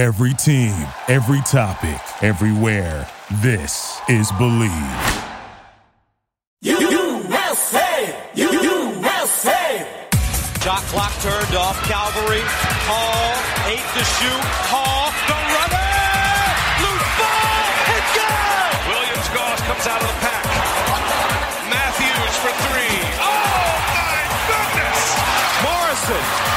Every team, every topic, everywhere. This is Believe. USA! USA! Shot clock turned off. Calvary. Hall. Eight to shoot. Hall. The runner. Loose ball. It's good. Williams Goss comes out of the pack. Matthews for three. Oh my goodness. Morrison.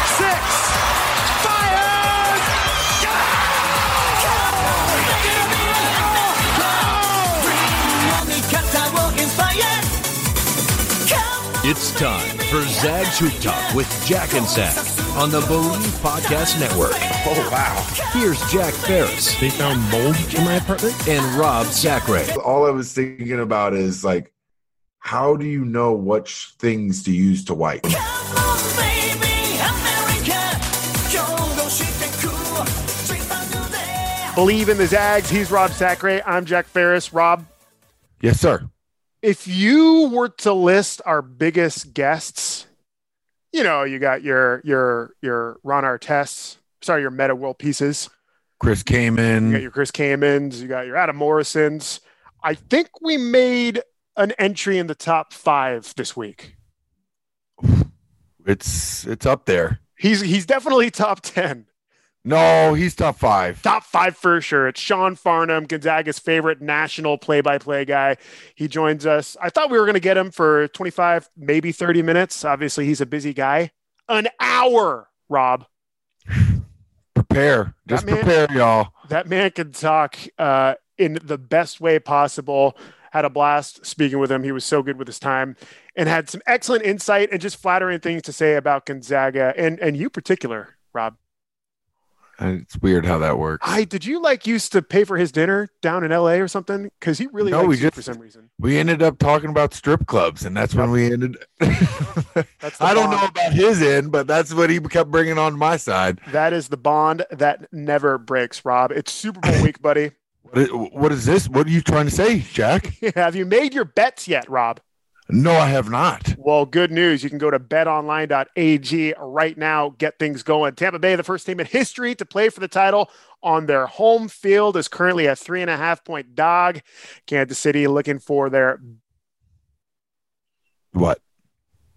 It's time for Zag's Hoop Talk with Jack and Zag on the Believe Podcast Network. Oh, wow. Here's Jack Ferris They found mold in my apartment. and Rob Sacre. All I was thinking about is like, how do you know which things to use to wipe? Believe in the Zags. He's Rob Sacre. I'm Jack Ferris. Rob, Yes, sir. If you were to list our biggest guests, you know, you got your your your Ron Artest, sorry, your Metta World Peaces. Chris You got Kaman. your Chris Kamans, you got your Adam Morrisons. I think we made an entry in the top five this week. It's it's up there. He's he's definitely top ten. No, he's top five. Top five for sure. It's Sean Farnham, Gonzaga's favorite national play by play guy. He joins us. I thought we were going to get him for 25, maybe 30 minutes. Obviously, he's a busy guy. An hour, Rob. Prepare. Just man- prepare, y'all. That man can talk uh, in the best way possible. Had a blast speaking with him. He was so good with his time and had some excellent insight and just flattering things to say about Gonzaga and, and you particular, Rob. And It's weird how that works. I did you like used to pay for his dinner down in LA or something? Because he really No, we just- for some reason. we ended up talking about strip clubs, and that's when we ended. That's I don't bond. know about his end, but that's what he kept bringing on my side. That is the bond that never breaks, Rob. It's Super Bowl week, buddy. What is, what is this? What are you trying to say, Jack? Have you made your bets yet, Rob? No, I have not. Well, good news. You can go to betonline.ag right now, get things going. Tampa Bay, the first team in history to play for the title on their home field, is currently a three and a half point dog. Kansas City looking for their What?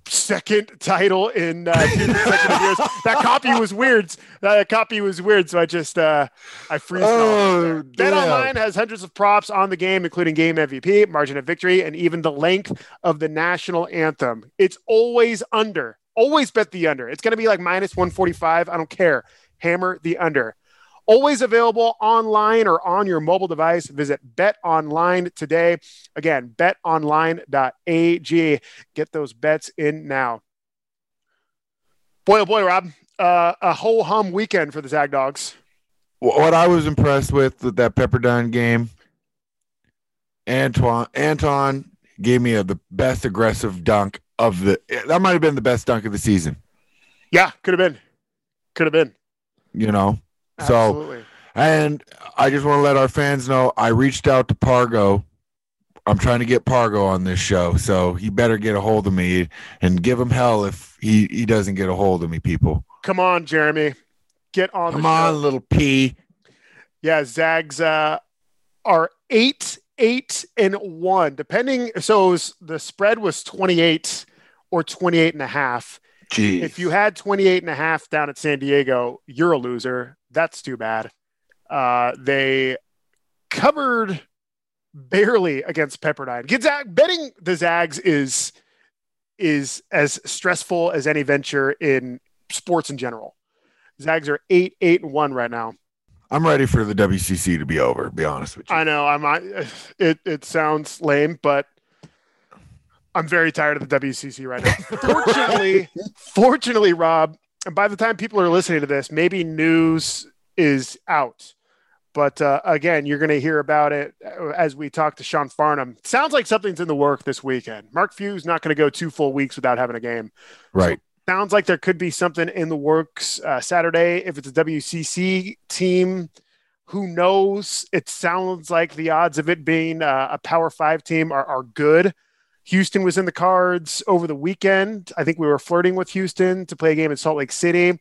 Second title in uh, two consecutive years. That copy was weird. That copy was weird. So I just uh, I freeze. Oh, Bet. Online has hundreds of props on the game, including game MVP, margin of victory, and even the length of the national anthem. It's always under. Always bet the under. It's going to be like minus 145. I don't care. Hammer the under. Always available online or on your mobile device. Visit Bet Online today. Again, betonline.ag. Get those bets in now. Boy, oh boy, Rob. Uh, a whole hum weekend for the Zag Dogs. What I was impressed with with that Pepperdine game, Antoine Anton gave me a, the best aggressive dunk of the. That might have been the best dunk of the season. Yeah, could have been. Could have been. You know, so and I just want to let our fans know I reached out to Pargo. I'm trying to get Pargo on this show, so he better get a hold of me and give him hell if he he doesn't get a hold of me. People, Come on, Jeremy. Get on come on, show. little P. Yeah, Zags uh, are eight, eight, and one, depending. So was- the spread was 28 or 28 and a half. Jeez. If you had 28 and a half down at San Diego, you're a loser. That's too bad. Uh, they covered barely against Pepperdine. Gonzaga, betting the Zags is is as stressful as any venture in sports in general. Zags are eight, eight, and one right now. I'm ready for the WCC to be over. Be honest with you. I know I'm. I, it it sounds lame, but I'm very tired of the WCC right now. fortunately, fortunately, Rob, and by the time people are listening to this, maybe news is out. But uh, again, you're going to hear about it as we talk to Sean Farnham. Sounds like something's in the work this weekend. Mark Few's not going to go two full weeks without having a game. right. Sounds like there could be something in the works uh, Saturday. If it's a WCC team, who knows? It sounds like the odds of it being uh, a Power Five team are, are good. Houston was in the cards over the weekend. I think we were flirting with Houston to play a game in Salt Lake City.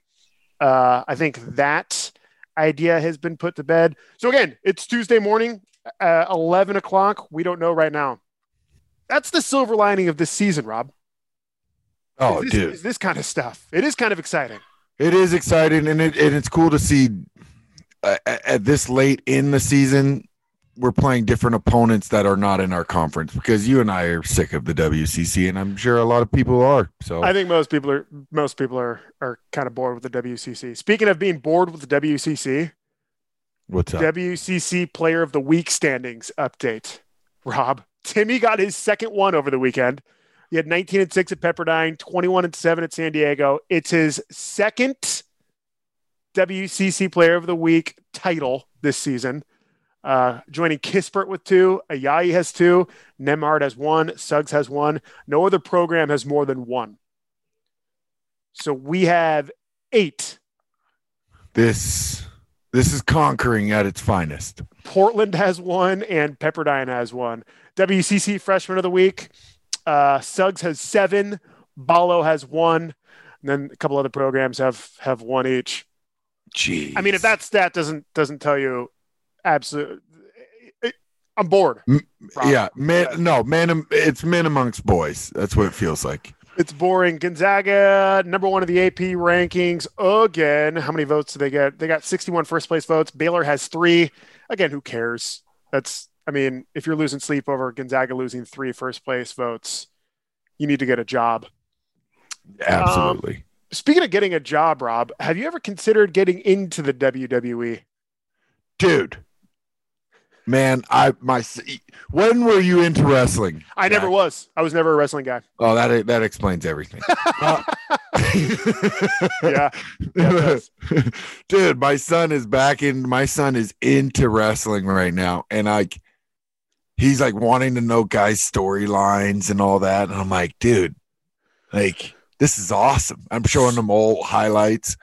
Uh, I think that idea has been put to bed. So again, it's Tuesday morning, uh, 11 o'clock. We don't know right now. That's the silver lining of this season, Rob. Oh, Is this, dude. is this kind of stuff. It is kind of exciting. It is exciting, and it and it's cool to see uh, at at this late in the season we're playing different opponents that are not in our conference because you and I are sick of the WCC, and I'm sure a lot of people are. So I think most people are most people are are kind of bored with the WCC. Speaking of being bored with the WCC, what's up? WCC Player of the Week standings update. Rob Timmy got his second one over the weekend. He had 19 and six at Pepperdine, 21 and seven at San Diego. It's his second WCC Player of the Week title this season. Uh, joining Kispert with two, Ayayi has two, Nembhard has one, Suggs has one. No other program has more than one. So we have eight. this this is conquering at its finest. Portland has one, and Pepperdine has one. WCC Freshman of the Week. Uh, Suggs has seven. Ballo has one. And then a couple other programs have have one each. Jeez. I mean, if that stat doesn't doesn't tell you, absolute, eh, eh, I'm bored. Rob. yeah, man, no man, um, it's men amongst boys. That's what it feels like. It's boring. Gonzaga, number one of the AP rankings again. How many votes do they get? They got 61 first place votes. Baylor has three. Again, who cares? That's, I mean, if you're losing sleep over Gonzaga losing three first place votes, you need to get a job. Absolutely. Um, speaking of getting a job, Rob, have you ever considered getting into the? WWE? Dude. Man, I my when were you into wrestling? I never was. I was never a wrestling guy. Oh, that that explains everything. Uh, Yeah. Yeah, dude, my son is back in. My son is into wrestling right now, and like, he's like wanting to know guys' storylines and all that. And I'm like, dude, like this is awesome. I'm showing them all highlights,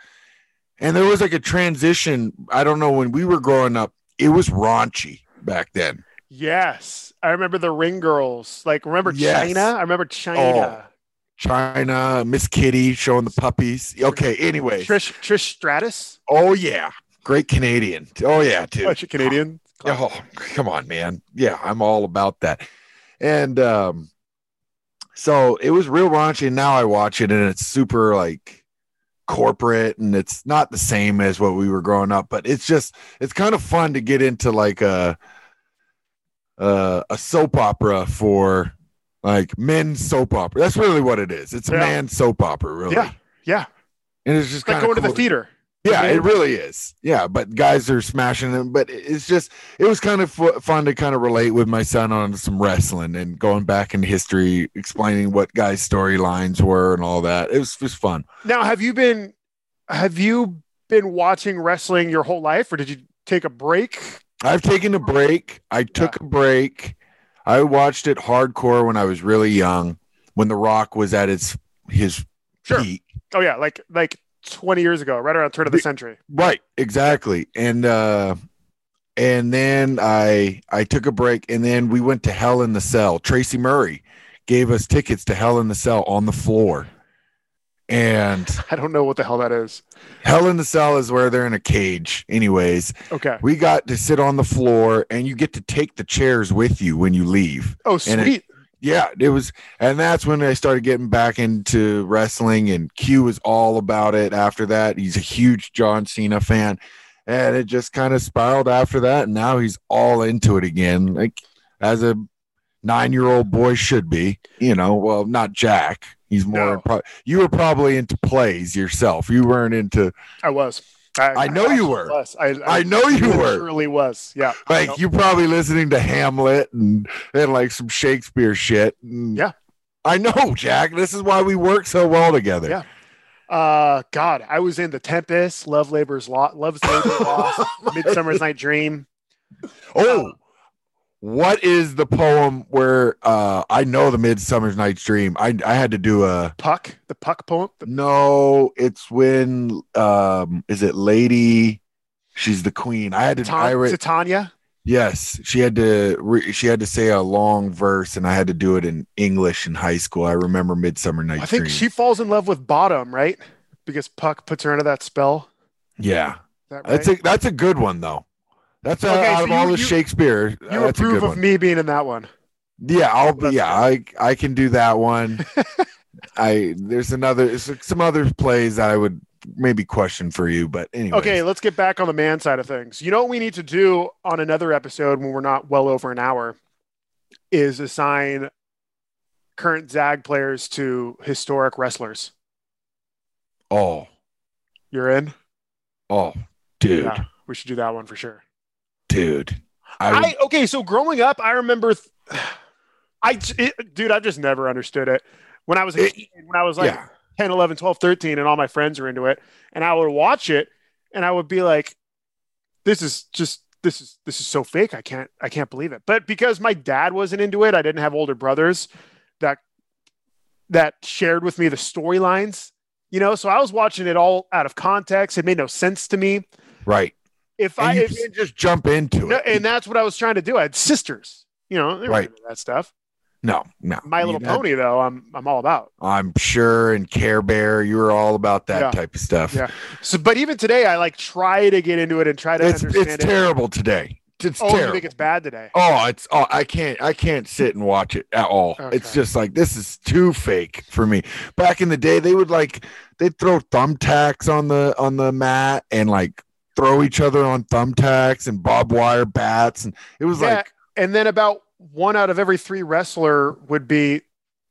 and there was like a transition. I don't know when we were growing up, it was raunchy back then. Yes. I remember the ring girls. Like, remember Yes. Chyna? I remember Chyna. Chyna, Miss Kitty showing the puppies. Okay, anyway. Trish Trish Stratus. Oh yeah, great Canadian. Oh yeah, dude. Bunch of Canadian. Oh, come on, man. Yeah, I'm all about that. And um, so it was real raunchy, and now I watch it, and it's super like corporate, and it's not the same as what we were growing up, but it's just it's kind of fun to get into like a a, a soap opera for like men's soap opera. That's really what it is. It's a Yeah. man soap opera, really. Yeah. Yeah. And it's just Like going of to the theater. yeah, it really is. Yeah, but guys are smashing them. But it's just, it was kind of fu- fun to kind of relate with my son on some wrestling and going back in history, explaining what guys' storylines were and all that. It was just fun. Now, have you been have you been watching wrestling your whole life or did you take a break? I've taken a break. I took a break. I watched it hardcore when I was really young, when The Rock was at its his Sure. peak. Oh yeah, like like 20 years ago, right around turn of the century. Right, exactly. And uh and then I I took a break and then we went to Hell in the Cell. Tracy Murray gave us tickets to Hell in the Cell on the floor. And I don't know what the hell that is. Hell in the Cell is where they're in a cage. Anyways, Okay. we got to sit on the floor and you get to take the chairs with you when you leave. Oh, And it- sweet. Yeah, it was, and that's when I started getting back into wrestling. And Q was all about it. After that, he's a huge John Cena fan, and it just kind of spiraled after that. And now he's all into it again, like as a nine-year-old boy should be. You know, well, not Jack. He's more. No. Pro- you were probably into plays yourself. You weren't into I was. I know you were. Was. I, I know you were. Surely was. Yeah. like you probably listening to Hamlet and and like some Shakespeare shit. And Yeah. I know, Jack. This is why we work so well together. Yeah. Uh, God, I was in the Tempest, Love Labor's Lost, Love's Labor's Lost, Midsummer's Night Dream. Oh, what is the poem where uh I know the Midsummer's Night's Dream? I I had to do a Puck, the Puck poem. The, no. It's when um is it Lady? She's the queen. I had to. I Tan- re- Titania. yes, she had to. Re- she had to say a long verse, and I had to do it in English in high school. I remember Midsummer Night's I think Dream. she falls in love with Bottom, right? Because Puck puts her under that spell. yeah, that right? That's a that's a good one though. That's a, out so of you- all the you- Shakespeare. Uh, you that's a approve of one. me being in that one. Yeah, I'll be. Yeah, I I can do that one. I there's another some other plays that I would maybe question for you, but anyway. Okay, let's get back on the man side of things. You know what we need to do on another episode when we're not well over an hour is assign current Zag players to historic wrestlers. Oh, You're in? oh, dude, Yeah, we should do that one for sure. Dude. I, would- I okay, so growing up, I remember th- I it, dude, I've just never understood it. When I was a kid, when I was like yeah. 10, 11, 12, 13 and all my friends were into it and I would watch it and I would be like this is just this is this is so fake. I can't I can't believe it. But because my dad wasn't into it, I didn't have older brothers that that shared with me the storylines, you know, so I was watching it all out of context. It made no sense to me. right. If And I if, just jump into no, it. and that's what I was trying to do. I had sisters, you know, they Right. that stuff. no, no. My Little that- Pony, though, I'm I'm all about. I'm sure, and Care Bear, you were all about that Yeah. type of stuff. Yeah. So, but even today, I like try to get into it and try to It's understand it's it. terrible today. It's Oh, you think it's bad today? Oh, it's oh, I can't I can't sit and watch it at all. It's just like this is too fake for me. Back in the day, they would like they'd throw thumbtacks on the on the mat and like throw each other on thumbtacks and barbed wire bats, and it was Yeah, like and then about one out of every three wrestler would be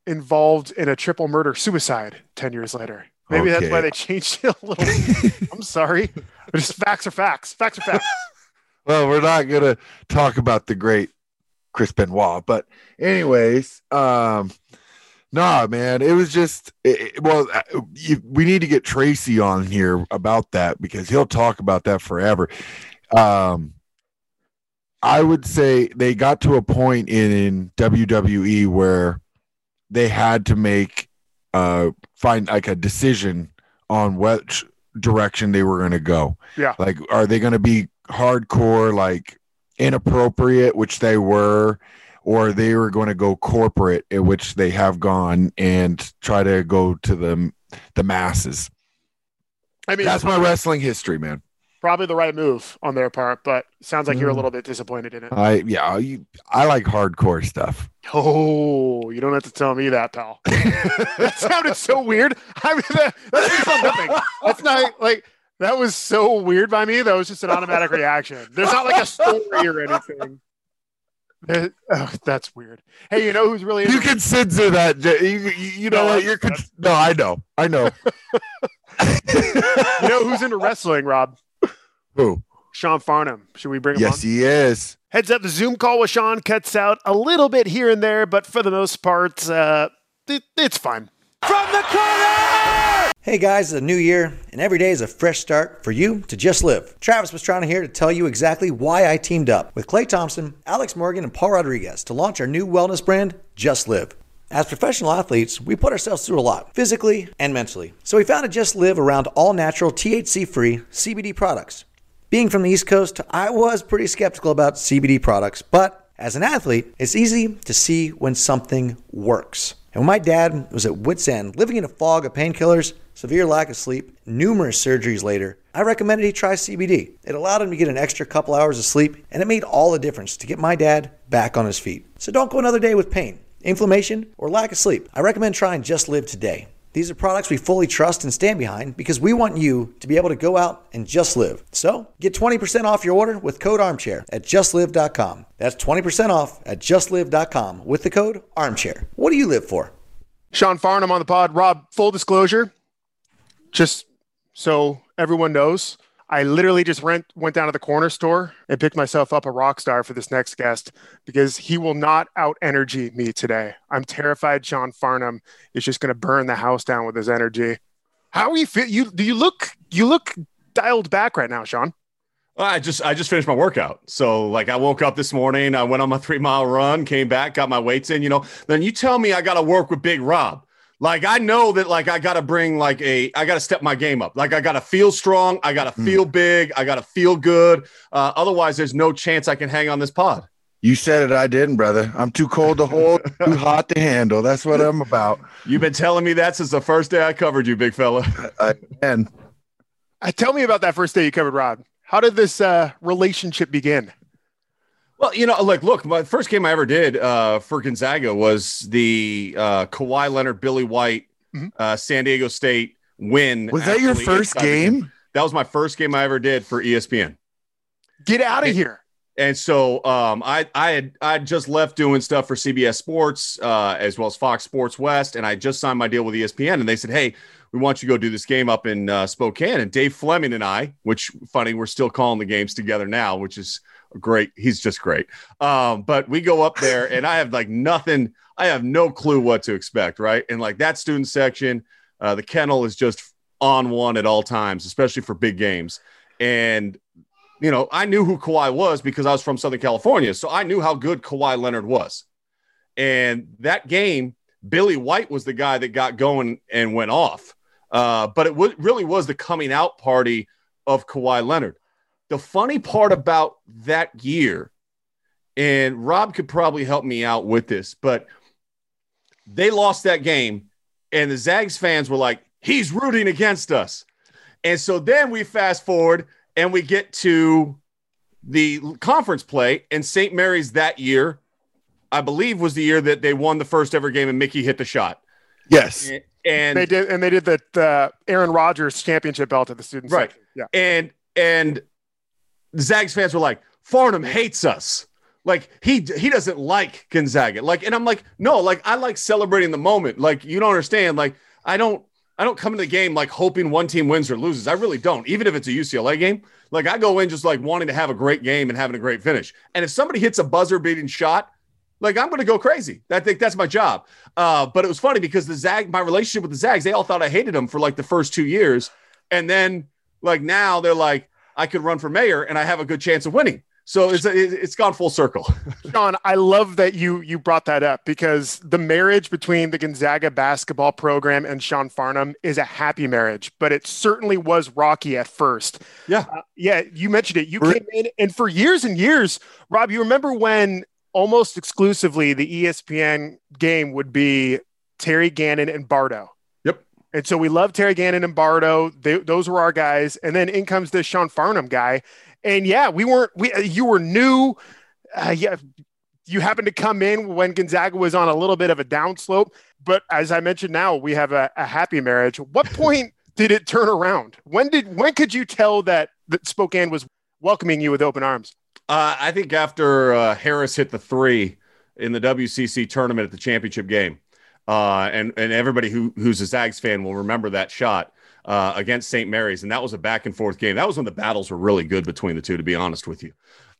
involved in a triple murder suicide 10 years later. Maybe that's why they changed it a little. I'm sorry. but Just facts are facts. Facts are facts. well, we're not gonna talk about the great Chris Benoit, but anyways, um, nah, man, it was just it, it- well, uh, you, we need to get Tracy on here about that because he'll talk about that forever. Um, I would say they got to a point in, in WWE where they had to make uh find like a decision on which direction they were going to go. Yeah. Like, are they going to be hardcore, like inappropriate, which they were, or they were going to go corporate, in which they have gone, and try to go to the the masses. I mean, That's my wrestling history, man. probably the right move on their part, but sounds like you're a Mm. little bit disappointed in it. I yeah, you, I like hardcore stuff. Oh, you don't have to tell me that, pal. that sounded so weird. I mean, that, that's nothing. That's not like that was so weird by me. That was just an automatic reaction. There's not like a story or anything. There- oh, that's weird. Hey, you know who's really You into- can censor that. You, you, you know No, what? You're con- no, I know, I know. you know who's into wrestling, Rob? Who? Sean Farnham. Should we bring him Yes, on? he is. Heads up, the Zoom call with Sean cuts out a little bit here and there, but for the most part, uh, it, it's fine. From the corner! Hey guys, it's a new year, and every day is a fresh start for you to just live. Travis to here to tell you exactly why I teamed up with Klay Thompson, Alex Morgan, and Paul Rodriguez to launch our new wellness brand, Just Live. As professional athletes, we put ourselves through a lot, physically and mentally. So we founded Just Live around all natural, THC free CBD products. Being from the East Coast, I was pretty skeptical about CBD products, but as an athlete, it's easy to see when something works. And when my dad was at wit's end, living in a fog of painkillers, severe lack of sleep, numerous surgeries later, I recommended he try CBD. It allowed him to get an extra couple hours of sleep, and it made all the difference to get my dad back on his feet. So don't go another day with pain, inflammation, or lack of sleep. I recommend trying Just Live today. These are products we fully trust and stand behind because we want you to be able to go out and just live. So get 20% off your order with code armchair at justlive.com. That's 20% off at justlive.com with the code armchair. What do you live for? Sean Farnham on the pod. Rob, full disclosure, just so everyone knows, I literally just rent, went down to the corner store and picked myself up a rock star for this next guest because he will not out energy me today. I'm terrified Sean Farnham is just going to burn the house down with his energy. How are you feel? You do you look you look dialed back right now, Sean? I just I just finished my workout. So like I woke up this morning, I went on my three mile run, came back, got my weights in. You know, then you tell me I got to work with Big Rob. Like I know that like I got to bring like a I got to step my game up. Like I got to feel strong, I got to feel big, I got to feel good. Uh, otherwise, there's no chance I can hang on this pod. You said it. I didn't, brother. I'm too cold to hold, too hot to handle. That's what I'm about. You've been telling me that since the first day I covered you, big fella. I, and Uh, tell me about that first day you covered Rod. How did this uh, relationship begin? Well, you know, like, look, my first game I ever did uh, for Gonzaga was the uh, Kawhi Leonard, Billy White, Mhm. uh, San Diego State win. Was that your first the game? That was my first game I ever did for ESPN. Get out of here. And so um, I I had I had just left doing stuff for CBS Sports uh, as well as Fox Sports West, and I just signed my deal with ESPN. And they said, "Hey, we want you to go do this game up in uh, Spokane." And Dave Fleming and I, which funny, we're still calling the games together now, which is great. He's just great. Um, but we go up there, and I have like nothing. I have no clue what to expect, right? And like that student section, uh, the kennel is just on one at all times, especially for big games. And you know, I knew who Kawhi was because I was from Southern California. So I knew how good Kawhi Leonard was. And that game, Billy White was the guy that got going and went off. Uh, but it w- really was the coming out party of Kawhi Leonard. The funny part about that year, and Rob could probably help me out with this, but they lost that game, and the Zags fans were like, he's rooting against us. And so then we fast forward and we get to the conference play, and St. Mary's that year, I believe, was the year that they won the first ever game, and Mickey hit the shot. Yes. And they did, and they did the, the Aaron Rodgers championship belt at the student Right. section. Yeah. and and Zags fans were like, Farnham hates us. Like he he doesn't like Gonzaga. Like, and I'm like, no, like I like celebrating the moment. Like, you don't understand. Like, I don't I don't come into the game like hoping one team wins or loses. I really don't. Even if it's a UCLA game, like I go in just like wanting to have a great game and having a great finish. And if somebody hits a buzzer beating shot, like I'm going to go crazy. I think that's my job. Uh, but it was funny because the Zag, my relationship with the Zags, they all thought I hated them for like the first two years, and then like now they're like I could run for mayor and I have a good chance of winning. So it's it's gone full circle. Sean, I love that you you brought that up because the marriage between the Gonzaga basketball program and Sean Farnham is a happy marriage, but it certainly was rocky at first. Yeah. Uh, yeah, you mentioned it. You Re- came in and for years and years, Rob, you remember when almost exclusively the ESPN game would be Terry Gannon and Bardo. And so we love Terry Gannon and Bardo. They, those were our guys. And then in comes this Sean Farnham guy. And yeah, we weren't, we, you were new. Uh, yeah. You happened to come in when Gonzaga was on a little bit of a downslope. But as I mentioned now, we have a, a happy marriage. What point did it turn around? When did, when could you tell that, that Spokane was welcoming you with open arms? Uh, I think after uh, Harris hit the three in the WCC tournament at the championship game, uh, and and everybody who who's a Zags fan will remember that shot uh, against St. Mary's, and that was a back and forth game. That was when the battles were really good between the two, to be honest with you.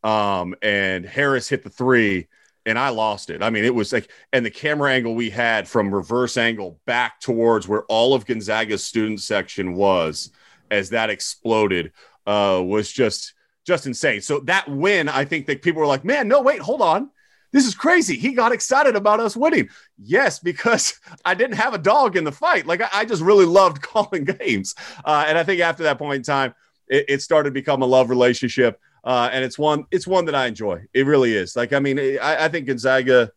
Um, and Harris hit the three, and I lost it. I mean, it was like, and the camera angle we had from reverse angle back towards where all of Gonzaga's student section was as that exploded uh, was just just insane. So that win, I think that people were like, man, no, wait, hold on. This is crazy. He got excited about us winning. Yes, because I didn't have a dog in the fight. Like I, I just really loved calling games. Uh, and I think after that point in time, it, it started to become a love relationship. Uh, and it's one, it's one that I enjoy. It really is. Like, I mean, I, I think Gonzaga,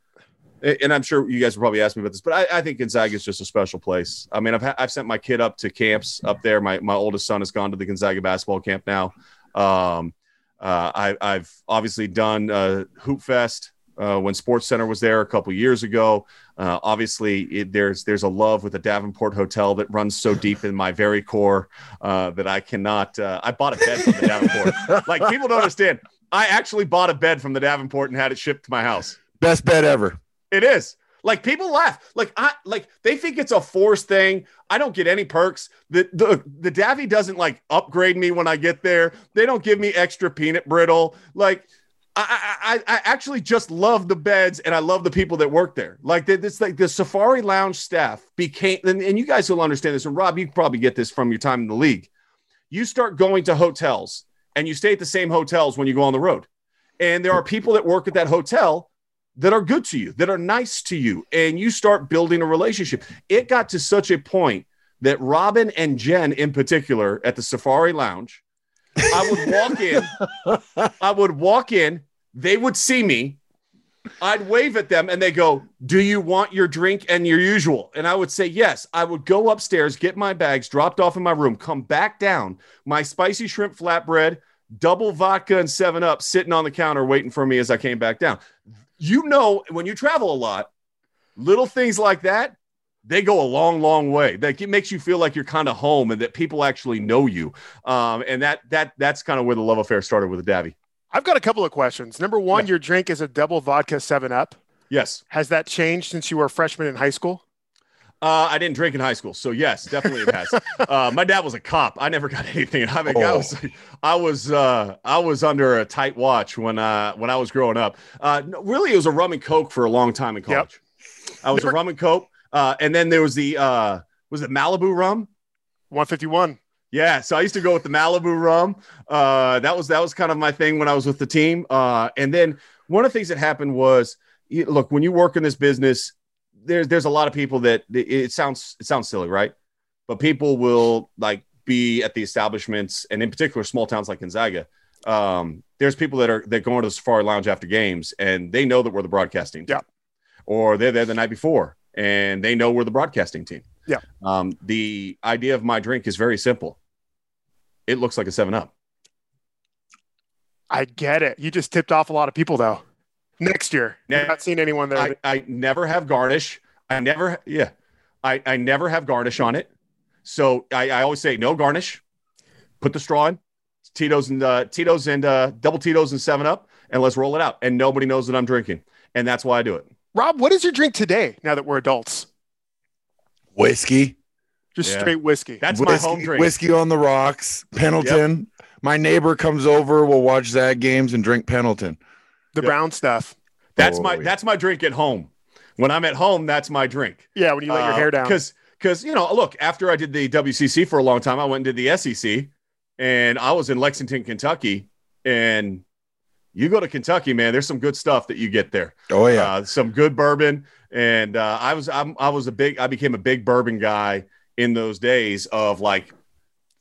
and I'm sure you guys will probably ask me about this, but I, I think Gonzaga is just a special place. I mean, I've, ha- I've sent my kid up to camps up there. My, my oldest son has gone to the Gonzaga basketball camp now. Um, uh, I, I've obviously done uh, Hoop Fest uh, when Sports Center was there a couple years ago. Uh, obviously, it, there's there's a love with the Davenport Hotel that runs so deep in my very core uh, that I cannot. Uh, I bought a bed from the Davenport. like people don't understand. I actually bought a bed from the Davenport and had it shipped to my house. Best bed ever. It is. Like people laugh. Like I like they think it's a forced thing. I don't get any perks. The the the Davy doesn't like upgrade me when I get there. They don't give me extra peanut brittle. Like I I, I actually just love the beds and I love the people that work there. Like this like the Safari Lounge staff became and, and you guys will understand this. And Rob, you probably get this from your time in the league. You start going to hotels and you stay at the same hotels when you go on the road. And there are people that work at that hotel that are good to you, that are nice to you, and you start building a relationship. It got to such a point that Robin and Jen, in particular, at the Safari Lounge, I would walk in, I would walk in, they would see me, I'd wave at them, and they go, Do you want your drink and your usual? And I would say, Yes. I would go upstairs, get my bags dropped off in my room, come back down, my spicy shrimp flatbread, double vodka and seven up sitting on the counter waiting for me as I came back down. You know, when you travel a lot, little things like that, they go a long, long way. Like it makes you feel like you're kind of home and that people actually know you. Um, and that that that's kind of where the love affair started with the Davy. I've got a couple of questions. Number one, your drink is a double vodka seven up. Yes. Has that changed since you were a freshman in high school? Uh, I didn't drink in high school, so yes, definitely it has. uh, my dad was a cop. I never got anything. I mean, I Oh. was, I was, uh, I was under a tight watch when, uh, when I was growing up. Uh, really, it was a rum and coke for a long time in college. I was a rum and coke, uh, and then there was the, uh, was it Malibu rum? 151. Yeah, so I used to go with the Malibu rum. Uh, that was that was kind of my thing when I was with the team. Uh, and then one of the things that happened was, you, look, when you work in this business, there's there's a lot of people that it, it sounds it sounds silly, right? But people will like be at the establishments, and in particular, small towns like Gonzaga. Um, there's people that are that go into the Safari Lounge after games, and they know that we're the broadcasting team, Yeah. or they're there the night before, and they know we're the broadcasting team. Yeah. Um, the idea of my drink is very simple. It looks like a Seven Up. I get it. You just tipped off a lot of people though. Next year, Ne- I've not seen anyone there. I, I never have garnish. I never, yeah, I, I never have garnish on it. So I, I always say no garnish. Put the straw in, Tito's and uh, Tito's and uh, double Tito's and Seven Up, and let's roll it out. And nobody knows that I'm drinking, and that's why I do it. Rob, what is your drink today? Now that we're adults, Whiskey. just Yeah. straight whiskey. That's my home drink. Whiskey on the rocks. Pendleton. My neighbor comes over. We'll watch Zag games and drink Pendleton. the Yeah. brown stuff. That's Oh, my yeah. that's my drink at home. When I'm at home, that's my drink. Yeah, when you let your hair uh, down. Because because you know, look, after I did the WCC for a long time, I went and did the SEC, and I was in Lexington, Kentucky, and you go to Kentucky, man. There's some good stuff that you get there. Oh yeah. Uh, some good bourbon, and uh, I was I'm, I was a big I became a big bourbon guy in those days of like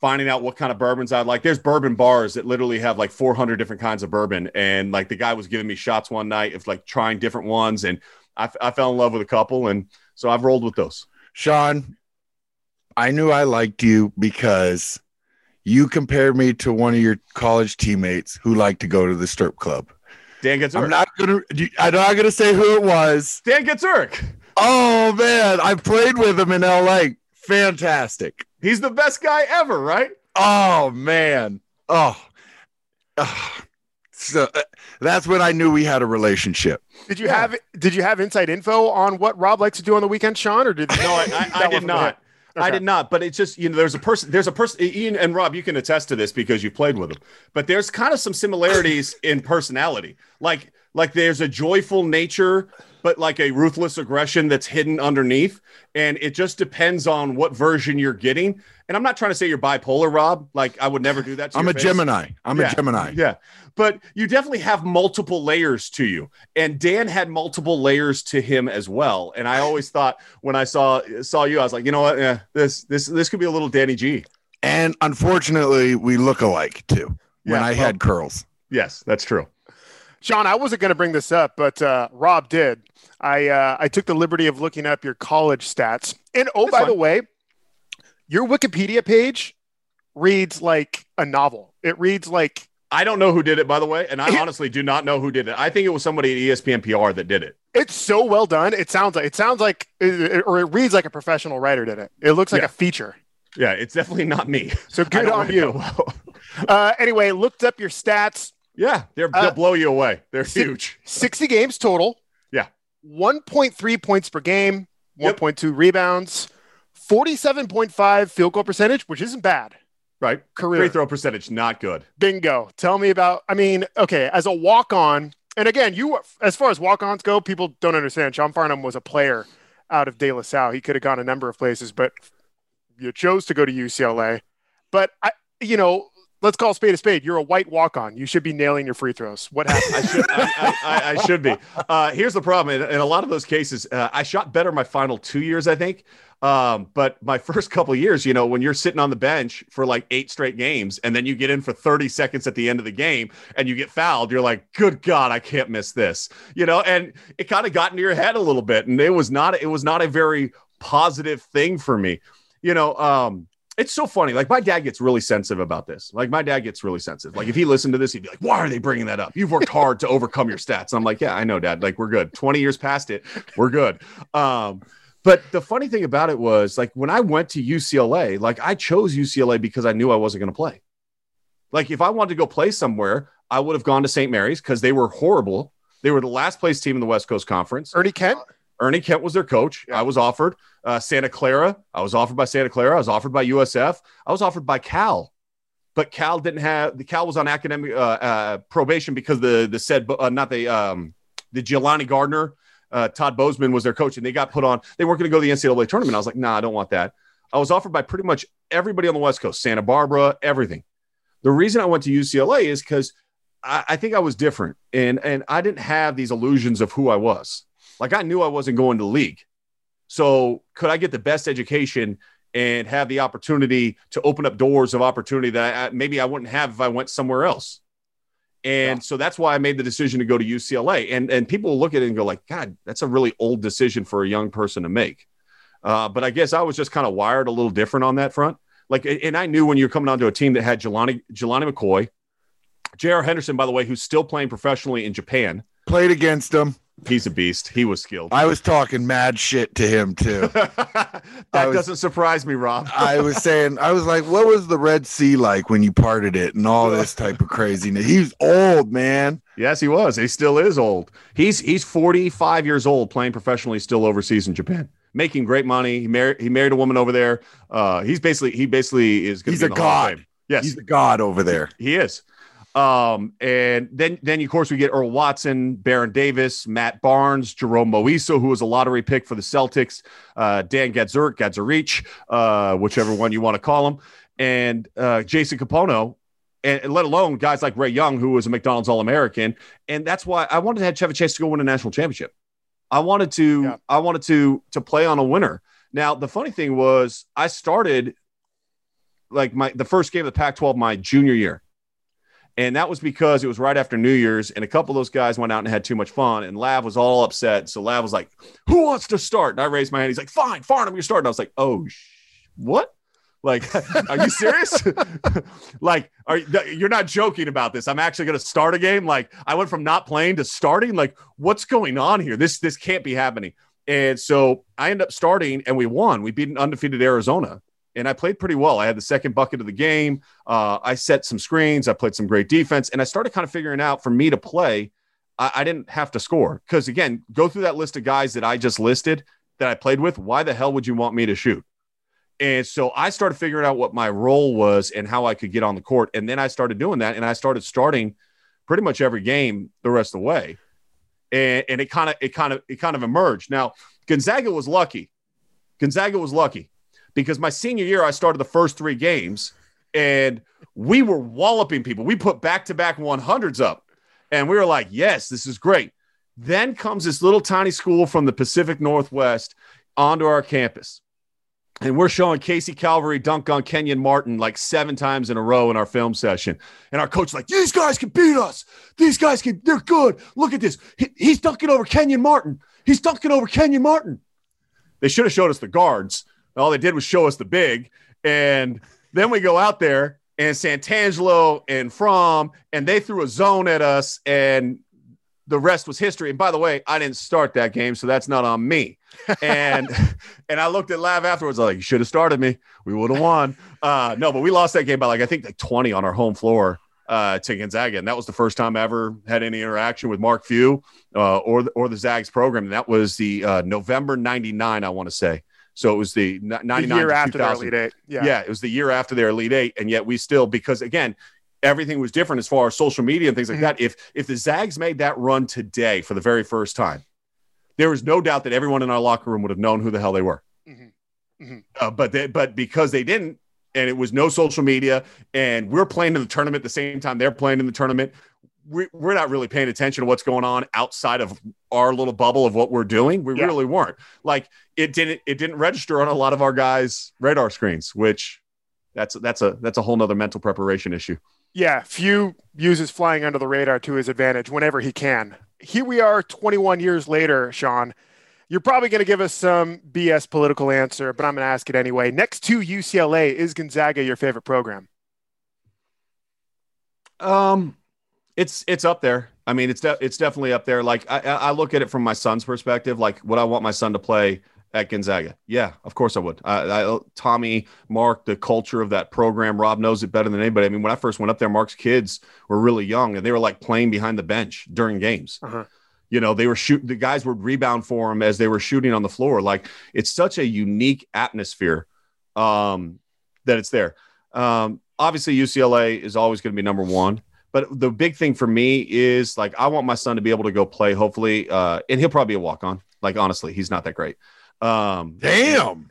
finding out what kind of bourbons I'd like. There's bourbon bars that literally have like 400 different kinds of bourbon, and like the guy was giving me shots one night of like trying different ones, and I, I fell in love with a couple, and so I've rolled with those. Sean, I knew I liked you because you compared me to one of your college teammates who liked to go to the strip club. Dan gets I'm not gonna. I'm not gonna say who it was. Dan gets Oh man, I played with him in L.A. Fantastic. He's the best guy ever, right? Oh man. Oh. Ah. So uh, that's when I knew we had a relationship. Did you have did you have inside info on what Rob likes to do on the weekend, Sean, or did No, I, I, I did not. It? I did not. But it's just you know, there's a person, there's a person. Ian and Rob, you can attest to this because you've played with him. But there's kind of some similarities in personality. Like like there's a joyful nature, but like a ruthless aggression that's hidden underneath. And it just depends on what version you're getting. And I'm not trying to say you're bipolar, Rob. Like I would never do that. To I'm a face. Gemini. I'm Yeah. a Gemini. Yeah. But you definitely have multiple layers to you. And Dan had multiple layers to him as well. And I always thought when I saw saw you, I was like, you know what? Yeah, this this this could be a little Danny G. And unfortunately, we look alike too. When Yeah, I well- had curls. Yes, that's true. Sean, I wasn't going to bring this up, but uh, Rob did. I uh, I took the liberty of looking up your college stats, and oh, That's by fine. the way, your Wikipedia page reads like a novel. It reads like I don't know who did it, by the way, and I honestly do not know who did it. I think it was somebody at ESPN PR that did it. it's so well done. It sounds like it sounds like, or it reads like a professional writer did it. It looks like Yeah. a feature. Yeah, it's definitely not me. So good on you. well. Uh, anyway, looked up your stats. Yeah, they're, Uh, they'll blow you away. They're si- huge. 60 games total. Yeah. 1.3 points per game, Yep. 1.2 rebounds, 47.5 field goal percentage, which isn't bad. Right. Career. Free throw percentage, not good. Bingo. Tell me about, I mean, okay, as a walk on, and again, you, as far as walk ons go, people don't understand. Sean Farnham was a player out of De La Salle. He could have gone a number of places, but you chose to go to UCLA. But I, you know, let's call a spade a spade. You're a white walk on. You should be nailing your free throws. What happened? I should, I, I, I, should be. Uh, here's the problem. In, in a lot of those cases, uh, I shot better my final two years, I think. Um, but my first couple years, you know, when you're sitting on the bench for like eight straight games and then you get in for 30 seconds at the end of the game and you get fouled, you're like, good God, I can't miss this, you know, and it kind of got into your head a little bit. And it was not, it was not a very positive thing for me, you know, um, it's so funny. Like my dad gets really sensitive about this. Like my dad gets really sensitive. Like if he listened to this, he'd be like, "Why are they bringing that up? You've worked hard to overcome your stats." And I'm like, "Yeah, I know, Dad. Like we're good. 20 years past it, we're good." Um, but the funny thing about it was, like when I went to UCLA, like I chose UCLA because I knew I wasn't going to play. Like if I wanted to go play somewhere, I would have gone to St. Mary's because they were horrible. They were the last place team in the West Coast Conference. Ernie Kent. Ernie Kent was their coach. I was offered uh, Santa Clara. I was offered by Santa Clara. I was offered by USF. I was offered by Cal, but Cal didn't have the Cal was on academic uh, uh, probation because the the said uh, not the um, the Jelani Gardner, uh, Todd Bozeman was their coach, and they got put on. They weren't going to go to the NCAA tournament. I was like, nah, I don't want that. I was offered by pretty much everybody on the West Coast, Santa Barbara, everything. The reason I went to UCLA is because I, I think I was different, and and I didn't have these illusions of who I was. Like I knew I wasn't going to league. So could I get the best education and have the opportunity to open up doors of opportunity that I, maybe I wouldn't have if I went somewhere else? And yeah. so that's why I made the decision to go to UCLA. And and people look at it and go like, God, that's a really old decision for a young person to make. Uh, but I guess I was just kind of wired a little different on that front. Like, and I knew when you're coming onto a team that had Jelani, Jelani McCoy, J.R. Henderson, by the way, who's still playing professionally in Japan. Played against him. He's a beast. He was skilled. I was talking mad shit to him too. that was, doesn't surprise me, Rob. I was saying, I was like, what was the Red Sea like when you parted it and all this type of craziness? He's old, man. Yes, he was. He still is old. He's he's 45 years old, playing professionally, still overseas in Japan, making great money. He married he married a woman over there. Uh, he's basically he basically is. He's a god. Yes, he's a god over there. He is. Um, and then, then of course we get Earl Watson, Baron Davis, Matt Barnes, Jerome Moiso, who was a lottery pick for the Celtics, uh, Dan Gadzuric, Gadzuric, uh, whichever one you want to call him, and uh, Jason Kapono, and, and, let alone guys like Ray Young, who was a McDonald's All American, and that's why I wanted to have, have a chance to go win a national championship. I wanted to, yeah. I wanted to to play on a winner. Now the funny thing was, I started like my the first game of the Pac-12 my junior year. And that was because it was right after New Year's, and a couple of those guys went out and had too much fun. And Lav was all upset. So Lav was like, "Who wants to start?" And I raised my hand. He's like, "Fine, fine, I'm gonna start." And I was like, "Oh, sh- what? Like, are you serious? like, are you're not joking about this? I'm actually gonna start a game. Like, I went from not playing to starting. Like, what's going on here? This this can't be happening." And so I end up starting, and we won. We beat an undefeated Arizona and I played pretty well. I had the second bucket of the game. Uh, I set some screens. I played some great defense, and I started kind of figuring out for me to play, I, I didn't have to score because again, go through that list of guys that I just listed that I played with. Why the hell would you want me to shoot? And so I started figuring out what my role was and how I could get on the court, and then I started doing that, and I started starting pretty much every game the rest of the way, and, and it kind of it kind of it kind of emerged. Now Gonzaga was lucky. Gonzaga was lucky because my senior year, I started the first three games and we were walloping people. We put back to back 100s up and we were like, yes, this is great. Then comes this little tiny school from the Pacific Northwest onto our campus. And we're showing Casey Calvary dunk on Kenyon Martin like seven times in a row in our film session. And our coach like, these guys can beat us. These guys can, they're good. Look at this. He, he's dunking over Kenyon Martin. He's dunking over Kenyon Martin. They should have showed us the guards all they did was show us the big. And then we go out there and Santangelo and Frahm, and they threw a zone at us, and the rest was history. And by the way, I didn't start that game, so that's not on me. And and I looked at Lav afterwards, like, you should have started me. We would have won. Uh, no, but we lost that game by like I think like 20 on our home floor uh, to Gonzaga, and that was the first time I ever had any interaction with Mark Few uh, or the, or the Zags program. And that was the uh, November '99, I want to say. So it was the 99 the year after their Elite Eight. Yeah. yeah, it was the year after their Elite Eight. And yet we still, because again, everything was different as far as social media and things like mm-hmm. that. If if the Zags made that run today for the very first time, there was no doubt that everyone in our locker room would have known who the hell they were. Mm-hmm. Mm-hmm. Uh, but they, but because they didn't, and it was no social media, and we're playing in the tournament the same time they're playing in the tournament, we, we're not really paying attention to what's going on outside of our little bubble of what we're doing. We yeah. really weren't. Like it didn't it didn't register on a lot of our guys' radar screens, which that's that's a that's a whole nother mental preparation issue. Yeah, Few uses flying under the radar to his advantage whenever he can. Here we are 21 years later, Sean. You're probably going to give us some BS political answer, but I'm going to ask it anyway. Next to UCLA, is Gonzaga your favorite program? Um, it's it's up there. I mean, it's de- it's definitely up there. Like I, I look at it from my son's perspective. Like, would I want my son to play at Gonzaga? Yeah, of course I would. I, I, Tommy, Mark, the culture of that program. Rob knows it better than anybody. I mean, when I first went up there, Mark's kids were really young, and they were like playing behind the bench during games. Uh-huh. You know, they were shooting. The guys would rebound for them as they were shooting on the floor. Like it's such a unique atmosphere um, that it's there. Um, obviously, UCLA is always going to be number one. But the big thing for me is like I want my son to be able to go play. Hopefully, uh, and he'll probably be a walk on. Like honestly, he's not that great. Um, Damn.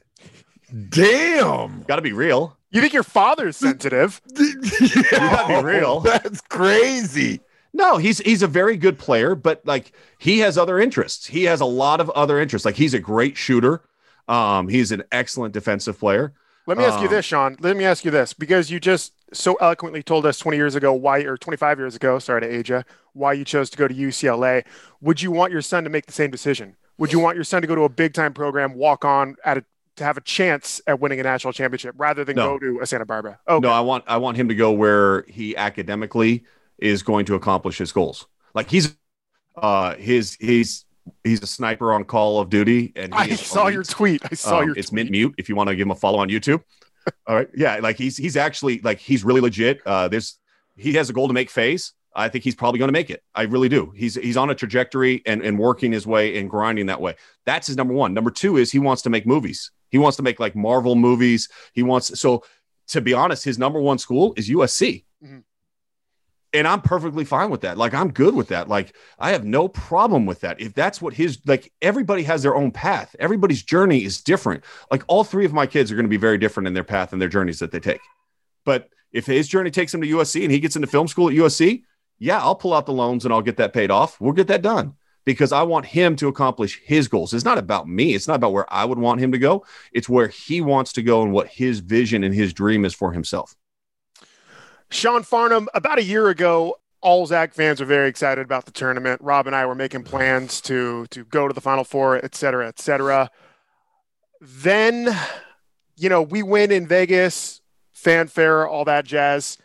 Damn. Got to be real. You think your father's sensitive? you gotta be real. That's crazy. No, he's he's a very good player, but like he has other interests. He has a lot of other interests. Like he's a great shooter. Um, he's an excellent defensive player. Let me ask you Um, this, Sean. Let me ask you this because you just so eloquently told us 20 years ago why, or 25 years ago, sorry to age you, why you chose to go to UCLA. Would you want your son to make the same decision? Would you want your son to go to a big time program, walk on at a, to have a chance at winning a national championship rather than No. go to a Santa Barbara? Oh, No, I want I want him to go where he academically is going to accomplish his goals. Like he's uh his he's he's a sniper on Call of Duty and I saw elite. your tweet. I saw Um, your it's tweet. mint mute if you want to give him a follow on YouTube. All right. Yeah, like he's he's actually like he's really legit. Uh there's he has a goal to make FaZe. I think he's probably going to make it. I really do. He's he's on a trajectory and and working his way and grinding that way. That's his number one. Number two is he wants to make movies. He wants to make like Marvel movies. He wants so to be honest, his number one school is USC. Mhm. And I'm perfectly fine with that. Like I'm good with that. Like I have no problem with that. If that's what his like everybody has their own path. Everybody's journey is different. Like all three of my kids are going to be very different in their path and their journeys that they take. But if his journey takes him to USC and he gets into film school at USC, yeah, I'll pull out the loans and I'll get that paid off. We'll get that done because I want him to accomplish his goals. It's not about me. It's not about where I would want him to go. It's where he wants to go and what his vision and his dream is for himself. Sean Farnham, about a year ago, all Zag fans were very excited about the tournament. Rob and I were making plans to to go to the Final Four, et cetera, et cetera. Then, you know, we win in Vegas, fanfare, all that jazz.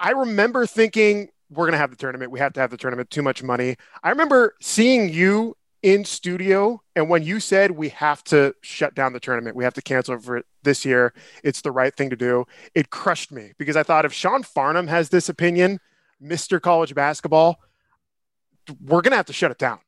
I remember thinking we're gonna have the tournament. We have to have the tournament. Too much money. I remember seeing you in studio, and when you said we have to shut down the tournament, we have to cancel for it this year. It's the right thing to do it crushed me because I thought if Sean Farnham has this opinion, Mr. College Basketball, we're gonna have to shut it down.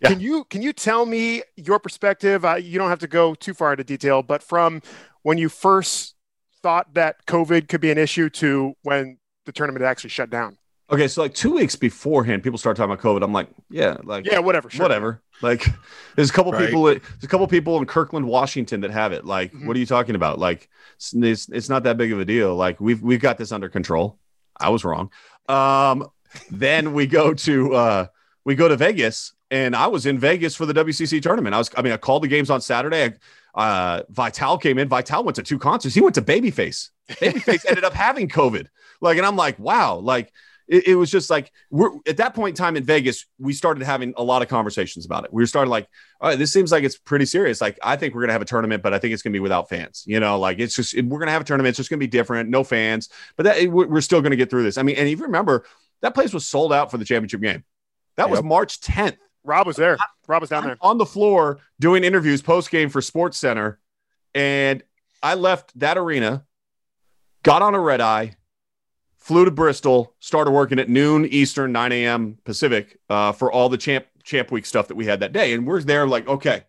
Yeah. Can you can you tell me your perspective? Uh, you don't have to go too far into detail, but from when you first thought that COVID could be an issue to when the tournament actually shut down. Okay, so like two weeks beforehand, people start talking about COVID. I'm like, yeah, like Yeah, whatever. Sure. whatever. Like, there's a couple Right. people. There's a couple people in Kirkland, Washington, that have it. Like, Mhm. what are you talking about? Like, it's, it's it's not that big of a deal. Like, we've we've got this under control. I was wrong. Um, then we go to uh, we go to Vegas, and I was in Vegas for the WCC tournament. I was, I mean, I called the games on Saturday. I, uh, Vitale came in. Vitale went to two concerts. He went to Babyface. Babyface ended up having COVID. Like, and I'm like, wow, like it, it was just like we're at that point in time in Vegas, we started having a lot of conversations about it. We were starting like, all right, this seems like it's pretty serious. Like, I think we're gonna have a tournament, but I think it's gonna be without fans. You know, like it's just we're gonna have a tournament. It's just gonna be different, no fans, but that we're we're still gonna get through this. I mean, and if you remember, that place was sold out for the championship game. That was March 10th. Rob was there. Rob was down there. on the floor doing interviews post game for Sports Center, and I left that arena, got on a red eye, flew to Bristol, started working at noon Eastern, 9 a.m. Pacific uh, for all the champ champ week stuff that we had that day, and we're there like okay,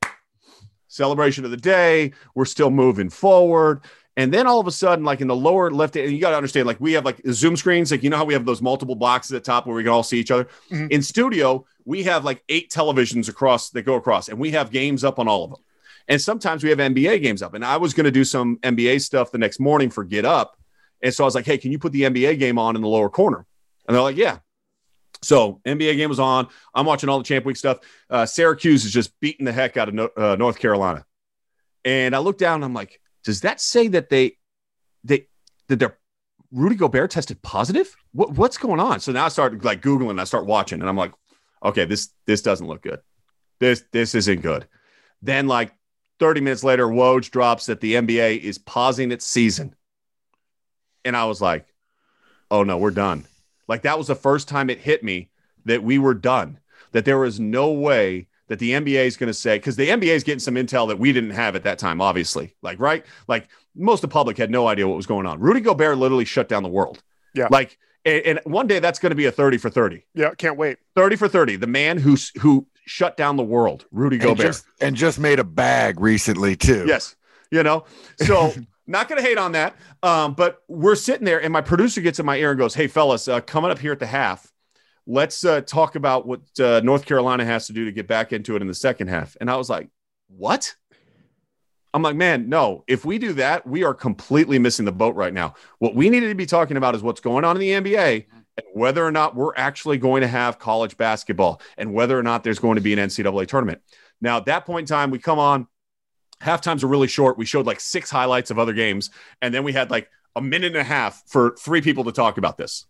celebration of the day. We're still moving forward. And then all of a sudden, like in the lower left, and you got to understand, like we have like Zoom screens, like you know how we have those multiple boxes at the top where we can all see each other. Mhm. In studio, we have like eight televisions across that go across, and we have games up on all of them. And sometimes we have NBA games up. And I was going to do some NBA stuff the next morning for Get Up, and so I was like, "Hey, can you put the NBA game on in the lower corner?" And they're like, "Yeah." So NBA game was on. I'm watching all the Champ Week stuff. Uh, Syracuse is just beating the heck out of no, uh, North Carolina, and I look down. And I'm like, does that say that they they that their Rudy Gobert tested positive? What, what's going on? So now I start like googling. I start watching, and I'm like, okay, this this doesn't look good. This this isn't good. Then, like 30 minutes later, Woj drops that the NBA is pausing its season. And I was like, oh no, we're done. Like that was the first time it hit me that we were done, that there was no way that the NBA is going to say, because the NBA is getting some intel that we didn't have at that time, obviously. Like, right? Like most of the public had no idea what was going on. Rudy Gobert literally shut down the world. Yeah. Like, and, and one day that's going to be a 30 for 30. Yeah, can't wait. 30 for 30. The man who who shut down the world, Rudy And Gobert. just, and just made a bag recently too. Yes. You know, so not going to hate on that. Um, but we're sitting there, and my producer gets in my ear and goes, Hey, fellas, uh, coming up here at the half, let's uh, talk about what uh, North Carolina has to do to get back into it in the second half. And I was like, What? I'm like, man, no. If we do that, we are completely missing the boat right now. What we needed to be talking about is what's going on in the NBA and whether or not we're actually going to have college basketball and whether or not there's going to be an NCAA tournament. Now, at that point in time, we come on, half times are really short. We showed like six highlights of other games, and then we had like a minute and a half for three people to talk about this.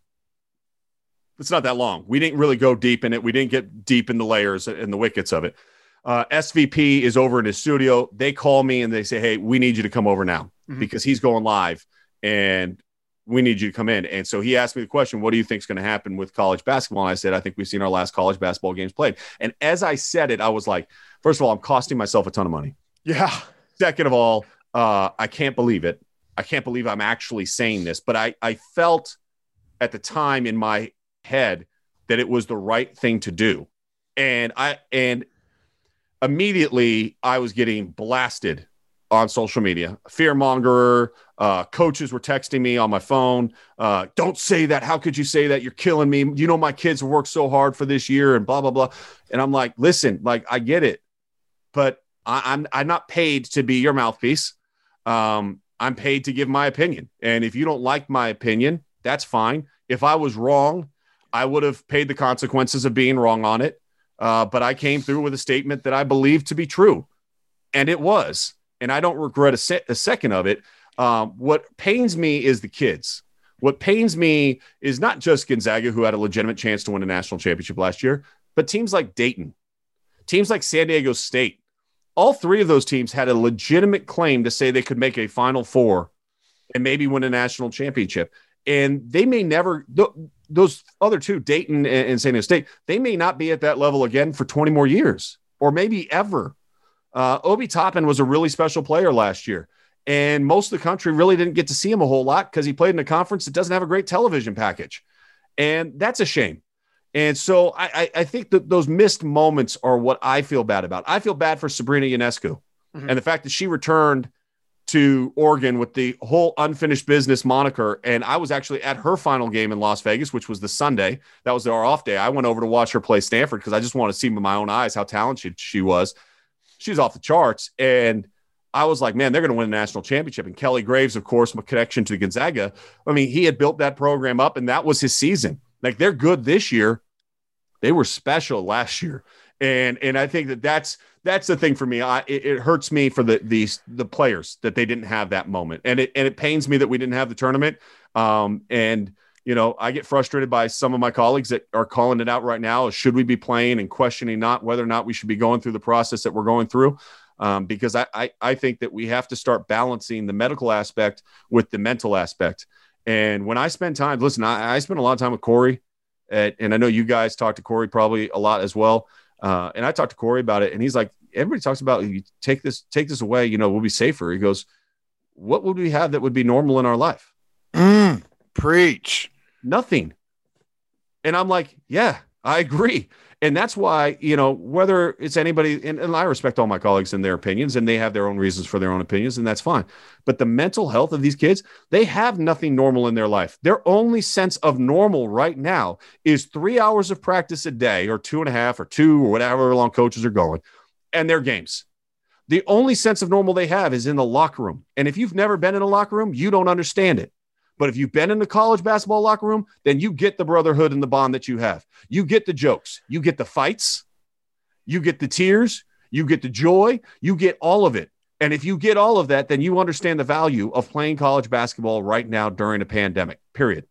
It's not that long. We didn't really go deep in it. We didn't get deep in the layers and the wickets of it. Uh, SVP is over in his studio. They call me and they say, Hey, we need you to come over now Mhm. because he's going live and we need you to come in. And so he asked me the question, What do you think is going to happen with college basketball? And I said, I think we've seen our last college basketball games played. And as I said it, I was like, First of all, I'm costing myself a ton of money. Yeah. Second of all, uh, I can't believe it. I can't believe I'm actually saying this, but I, I felt at the time in my head that it was the right thing to do. And I and immediately I was getting blasted on social media. Fearmonger, uh, coaches were texting me on my phone. Uh, don't say that. How could you say that? You're killing me. You know, my kids worked so hard for this year and blah, blah, blah. And I'm like, listen, like I get it, but I, I'm I'm not paid to be your mouthpiece. Um, I'm paid to give my opinion. And if you don't like my opinion, that's fine. If I was wrong, I would have paid the consequences of being wrong on it. Uh, but I came through with a statement that I believed to be true, and it was. And I don't regret a, se- a second of it. Um, what pains me is the kids. What pains me is not just Gonzaga, who had a legitimate chance to win a national championship last year, but teams like Dayton, teams like San Diego State. All three of those teams had a legitimate claim to say they could make a Final Four and maybe win a national championship. And they may never, th- those other two, Dayton and, and San Diego State, they may not be at that level again for 20 more years or maybe ever. Uh, Obi Toppin was a really special player last year. And most of the country really didn't get to see him a whole lot because he played in a conference that doesn't have a great television package. And that's a shame. And so I, I, I think that those missed moments are what I feel bad about. I feel bad for Sabrina Ionescu Mhm. and the fact that she returned to Oregon with the whole unfinished business moniker. And I was actually at her final game in Las Vegas, which was the Sunday. That was our off day. I went over to watch her play Stanford because I just want to see with my own eyes how talented she was. She's off the charts. And I was like, man, they're going to win a national championship. And Kelly Graves, of course, my connection to Gonzaga. I mean, he had built that program up, and that was his season. Like they're good this year. They were special last year, and and I think that that's that's the thing for me. I it, it hurts me for the these the players that they didn't have that moment, and it and it pains me that we didn't have the tournament. Um, and you know, I get frustrated by some of my colleagues that are calling it out right now. Should we be playing and questioning not whether or not we should be going through the process that we're going through? Um, because I, I I think that we have to start balancing the medical aspect with the mental aspect. And when I spend time, listen, I, I spend a lot of time with Corey, at, and I know you guys talk to Corey probably a lot as well. Uh, and I talked to Corey about it, and he's like, everybody talks about you take this take this away, you know, we'll be safer. He goes, what would we have that would be normal in our life? Mm, preach. Nothing. And I'm like, yeah, I agree. And that's why, you know, whether it's anybody, and, and I respect all my colleagues and their opinions, and they have their own reasons for their own opinions, and that's fine. But the mental health of these kids, they have nothing normal in their life. Their only sense of normal right now is three hours of practice a day, or two and a half, or two, or whatever long coaches are going, and their games. The only sense of normal they have is in the locker room. And if you've never been in a locker room, you don't understand it. But if you've been in the college basketball locker room, then you get the brotherhood and the bond that you have. You get the jokes, you get the fights, you get the tears, you get the joy, you get all of it. And if you get all of that, then you understand the value of playing college basketball right now during a pandemic, period.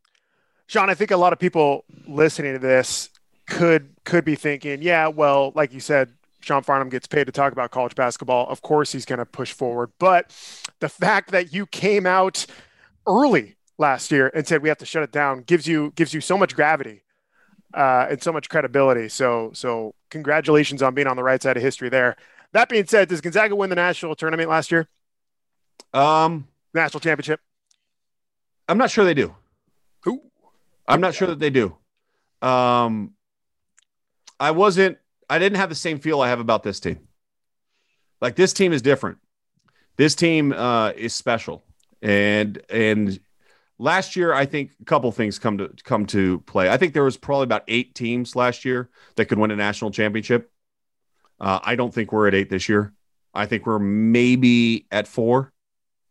Sean, I think a lot of people listening to this could could be thinking, yeah, well, like you said, Sean Farnham gets paid to talk about college basketball. Of course, he's going to push forward. But the fact that you came out early last year and said we have to shut it down gives you gives you so much gravity uh, and so much credibility. So so congratulations on being on the right side of history there. That being said, does Gonzaga win the national tournament last year? Um, national championship. I'm not sure they do. Who? I'm not sure that they do. Um, I wasn't. I didn't have the same feel I have about this team. Like this team is different. This team uh, is special, and and last year I think a couple things come to come to play. I think there was probably about eight teams last year that could win a national championship. Uh, I don't think we're at eight this year. I think we're maybe at four,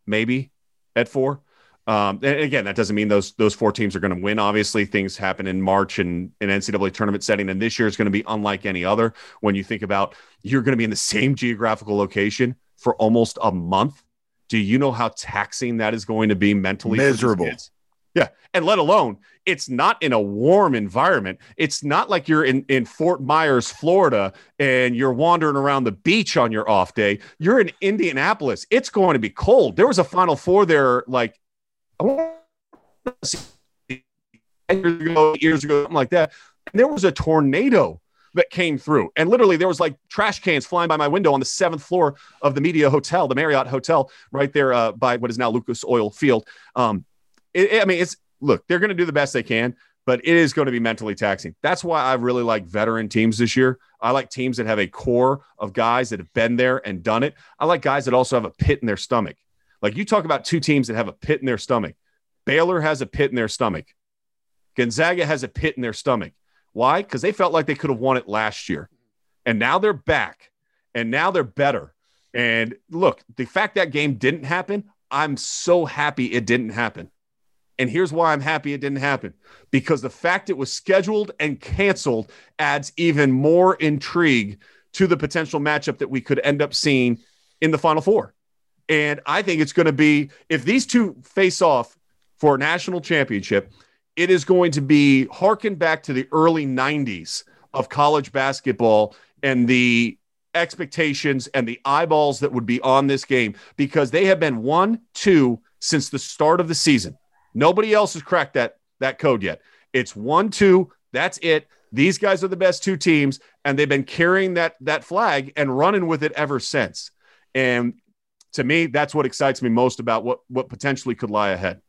maybe at four. Um, and again, that doesn't mean those those four teams are going to win. Obviously, things happen in March and in NCAA tournament setting, and this year is going to be unlike any other. When you think about you're going to be in the same geographical location for almost a month, do you know how taxing that is going to be mentally? Miserable. Yeah, and let alone it's not in a warm environment. It's not like you're in in Fort Myers, Florida, and you're wandering around the beach on your off day. You're in Indianapolis. It's going to be cold. There was a Final Four there, like I want to see years ago, years ago, something like that. And there was a tornado that came through, and literally there was like trash cans flying by my window on the seventh floor of the Media Hotel, the Marriott Hotel, right there uh, by what is now Lucas Oil Field. Um, it, I mean, it's look, they're going to do the best they can, but it is going to be mentally taxing. That's why I really like veteran teams this year. I like teams that have a core of guys that have been there and done it. I like guys that also have a pit in their stomach. Like you talk about two teams that have a pit in their stomach. Baylor has a pit in their stomach. Gonzaga has a pit in their stomach. Why? Because they felt like they could have won it last year. And now they're back. And now they're better. And look, the fact that game didn't happen, I'm so happy it didn't happen. And here's why I'm happy it didn't happen because the fact it was scheduled and canceled adds even more intrigue to the potential matchup that we could end up seeing in the Final Four. And I think it's going to be if these two face off for a national championship, it is going to be harken back to the early 90s of college basketball and the expectations and the eyeballs that would be on this game because they have been one, two since the start of the season. Nobody else has cracked that that code yet. It's one, two. That's it. These guys are the best two teams, and they've been carrying that that flag and running with it ever since. And to me, that's what excites me most about what what potentially could lie ahead.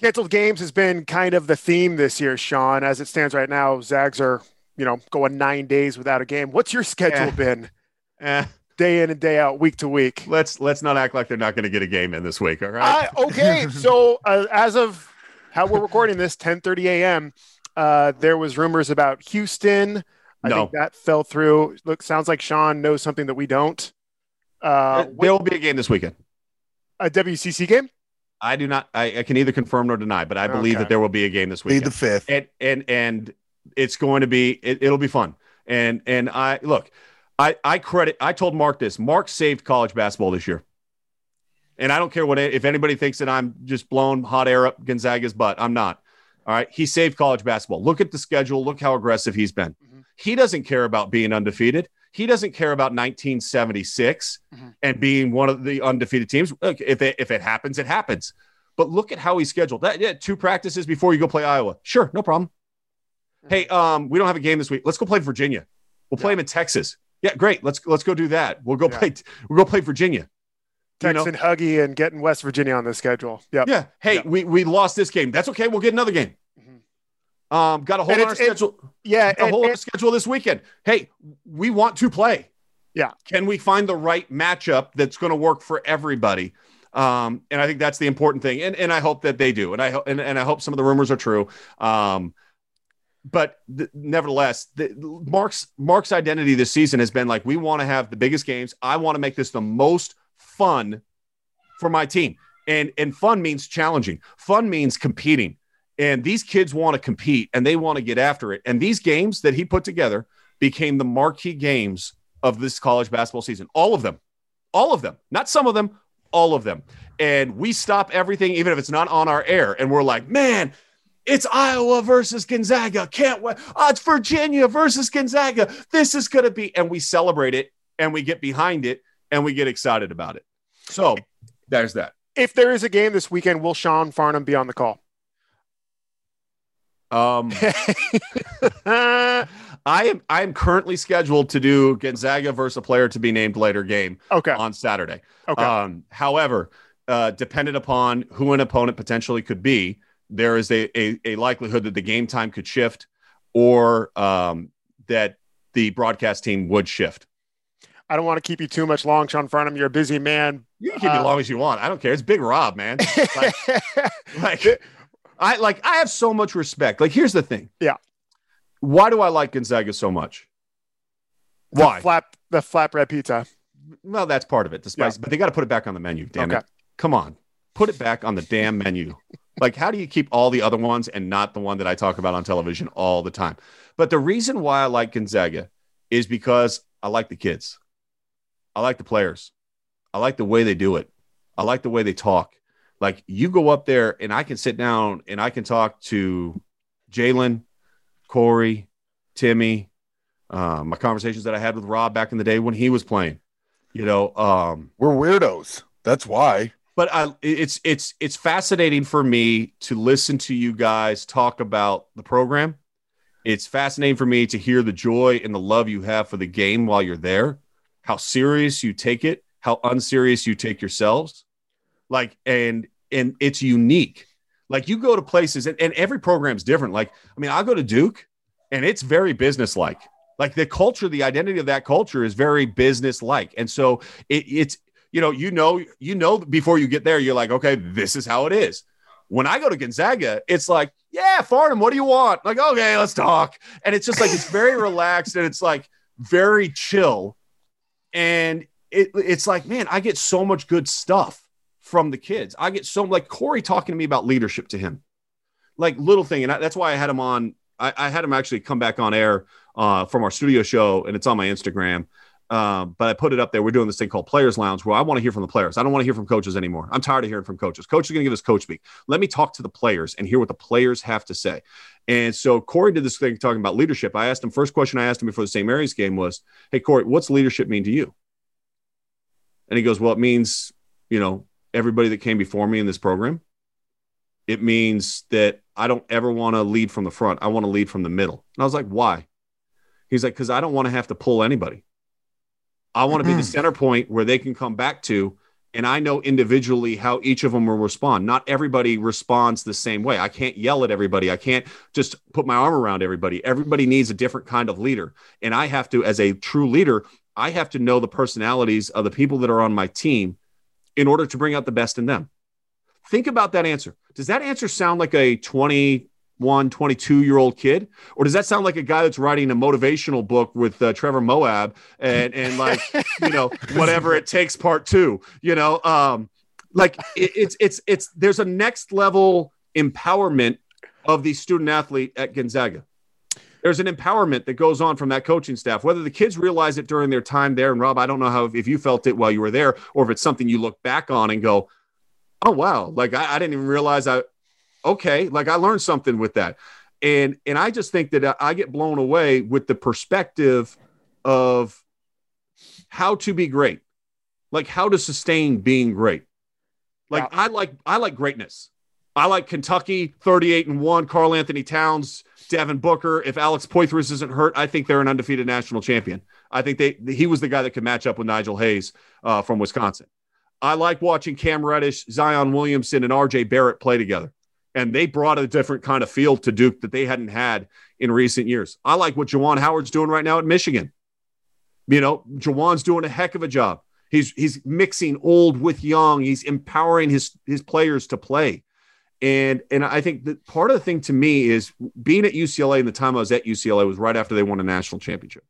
Canceled games has been kind of the theme this year, Sean. As it stands right now, Zags are you know going nine days without a game. What's your schedule Eh. been? Eh, Day in and day out, week to week. let's let's not act like they're not going to get a game in this week. All right. I, okay, so uh, as of how we're recording this, 10:30 a.m., uh, there was rumors about Houston. I No. think that fell through. Look, sounds like Sean knows something that we don't. Uh, there will be a game this weekend. a WCC game. I do not. I, I can either confirm nor deny, but I believe Okay. that there will be a game this Be weekend. the fifth. and and and it's going to be it, it'll be fun and and i look i i credit i told mark this mark saved college basketball this year and i don't care what if anybody thinks that i'm just blown hot air up gonzaga's butt i'm not all right he saved college basketball look at the schedule look how aggressive he's been mm-hmm. he doesn't care about being undefeated he doesn't care about 1976 Mhm. and being one of the undefeated teams look if it if it happens it happens but look at how he's scheduled that yeah, two practices before you go play iowa sure no problem Hey, um, we don't have a game this week. Let's go play Virginia. We'll play them in Texas. Yeah, great. Let's let's go do that. We'll go Yeah. play. We'll go play Virginia. You know? Texan Huggy and getting West Virginia on the schedule. Yeah. Yeah. Hey, Yeah. we we lost this game. That's okay. We'll get another game. Um, got a whole And other it's- it- schedule. Yeah, a whole other schedule this weekend. Hey, we want to play. Yeah. Can we find the right matchup that's going to work for everybody? Um, and I think that's the important thing. And and I hope that they do. And I hope and, and I hope some of the rumors are true. Um, but th- nevertheless, the, Mark's Mark's identity this season has been like we want to have the biggest games. I want to make this the most fun for my team. And and fun means challenging. Fun means competing. And these kids want to compete and they want to get after it. And these games that he put together became the marquee games of this college basketball season. All of them. All of them. Not some of them, all of them. And we stop everything, even if it's not on our air. And we're like, man, It's Iowa versus Gonzaga. Can't wait. Oh, it's Virginia versus Gonzaga. This is going to be, and we celebrate it and we get behind it and we get excited about it. So there's that. If there is a game this weekend, will Sean Farnham be on the call? Um, I am I am currently scheduled to do Gonzaga versus a player to be named later game okay. on Saturday. Okay. Um, however, uh, dependent upon who an opponent potentially could be, there is a, a, a likelihood that the game time could shift or um, that the broadcast team would shift. I don't want to keep you too much long, Sean Farnham. You're a busy man. You can keep me as Uh, long as you want. I don't care. It's Big Rob, man. Like, like I like I have so much respect. Like here's the thing. Yeah. Why do I like Gonzaga so much? The Why? flap the flatbread pizza. Well, that's part of it. The spice, Yeah. but they got to put it back on the menu. Damn Okay. it! Come on, put it back on the damn menu. like, how do you keep all the other ones and not the one that I talk about on television all the time? But the reason why I like Gonzaga is because I like the kids. I like the players. I like the way they do it. I like the way they talk. Like you go up there and I can sit down and I can talk to Jalen, Corey, Timmy, uh, my conversations that I had with Rob back in the day when he was playing. You know, um, We're weirdos. That's why. but I, it's it's it's fascinating for me to listen to you guys talk about the program. It's fascinating for me to hear the joy and the love you have for the game while you're there, how serious you take it, how unserious you take yourselves. Like and and it's unique. Like you go to places and, and every program's different. Like, I mean, I go to Duke and it's very businesslike. Like Like the culture, the identity of that culture is very business-like. And so it, it's you know, you know, you know, before you get there, you're like, okay, this is how it is. When I go to Gonzaga, it's like, yeah, Farnham, what do you want? Like, okay, let's talk. And it's just like it's very relaxed and it's like very chill. And it, it's like, man, I get so much good stuff from the kids. I get so like Corey talking to me about leadership to him, like little thing, and I, that's why I had him on. I, I had him actually come back on air uh, from our studio show, and it's on my Instagram. Um, but I put it up there. We're doing this thing called Players Lounge, where I want to hear from the players. I don't want to hear from coaches anymore. I'm tired of hearing from coaches. Coach is going to give us coach speak. Let me talk to the players and hear what the players have to say. And so Corey did this thing talking about leadership. I asked him first question I asked him before the St. Mary's game was, "Hey Corey, what's leadership mean to you?" And he goes, "Well, it means you know everybody that came before me in this program. It means that I don't ever want to lead from the front. I want to lead from the middle. And I was like, why? He's like, because I don't want to have to pull anybody. I want to be the mm-hmm. center point where they can come back to. And I know individually how each of them will respond. Not everybody responds the same way. I can't yell at everybody. I can't just put my arm around everybody. Everybody needs a different kind of leader. And I have to, as a true leader, I have to know the personalities of the people that are on my team in order to bring out the best in them. Think about that answer. Does that answer sound like a 21, 22 year old kid? Or does that sound like a guy that's writing a motivational book with uh, Trevor Moawad and, and like, you know, whatever it takes part two, you know, um, like it, it's, it's, it's, there's a next level empowerment of the student athlete at Gonzaga. There's an empowerment that goes on from that coaching staff, whether the kids realize it during their time there. And Rob, I don't know how, if you felt it while you were there or if it's something you look back on and go, oh wow like I, I, didn't even realize i okay like i learned something with that. And and i just think that i get blown away with the perspective of how to be great. Like how to sustain being great. Like i like i like greatness. I like kentucky 38 and 1 karl anthony towns devin booker if alex poythress isn't hurt i think they're an undefeated national champion i think they he was the guy that could match up with nigel hayes uh, from wisconsin I like watching Cam Reddish, Zion Williamson, and RJ Barrett play together. And they brought a different kind of feel to Duke that they hadn't had in recent years. I like what Juwan Howard's doing right now at Michigan. You know, Juwan's doing a heck of a job. He's he's mixing old with young. He's empowering his his players to play. And and I think that part of the thing to me is being at UCLA and the time I was at UCLA was right after they won a national championship.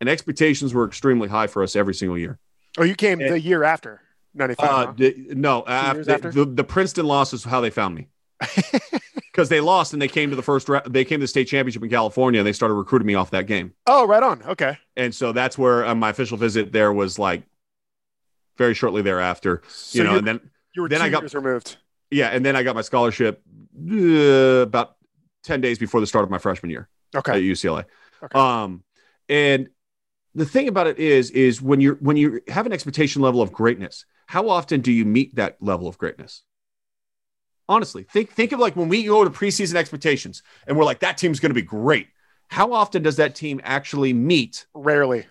And expectations were extremely high for us every single year. Oh, you came the year after 95. Uh, huh? the- no, after, after? The, the Princeton loss is how they found me. Because they lost and they came to the first, they came to the state championship in California and they started recruiting me off that game. oh, right on. Okay. And so that's where uh, my official visit there was like very shortly thereafter, So you know, and then, you were then I got- removed. Yeah, and then I got my scholarship uh, about 10 days before the start of my freshman year Okay. at UCLA. Okay. Um, and the thing about it is, is when you're when you have an expectation level of greatness, how often do you meet that level of greatness? Honestly, think think of like when we go to preseason expectations and we're like, that team's going to be great. How often does that team actually meet Rarely.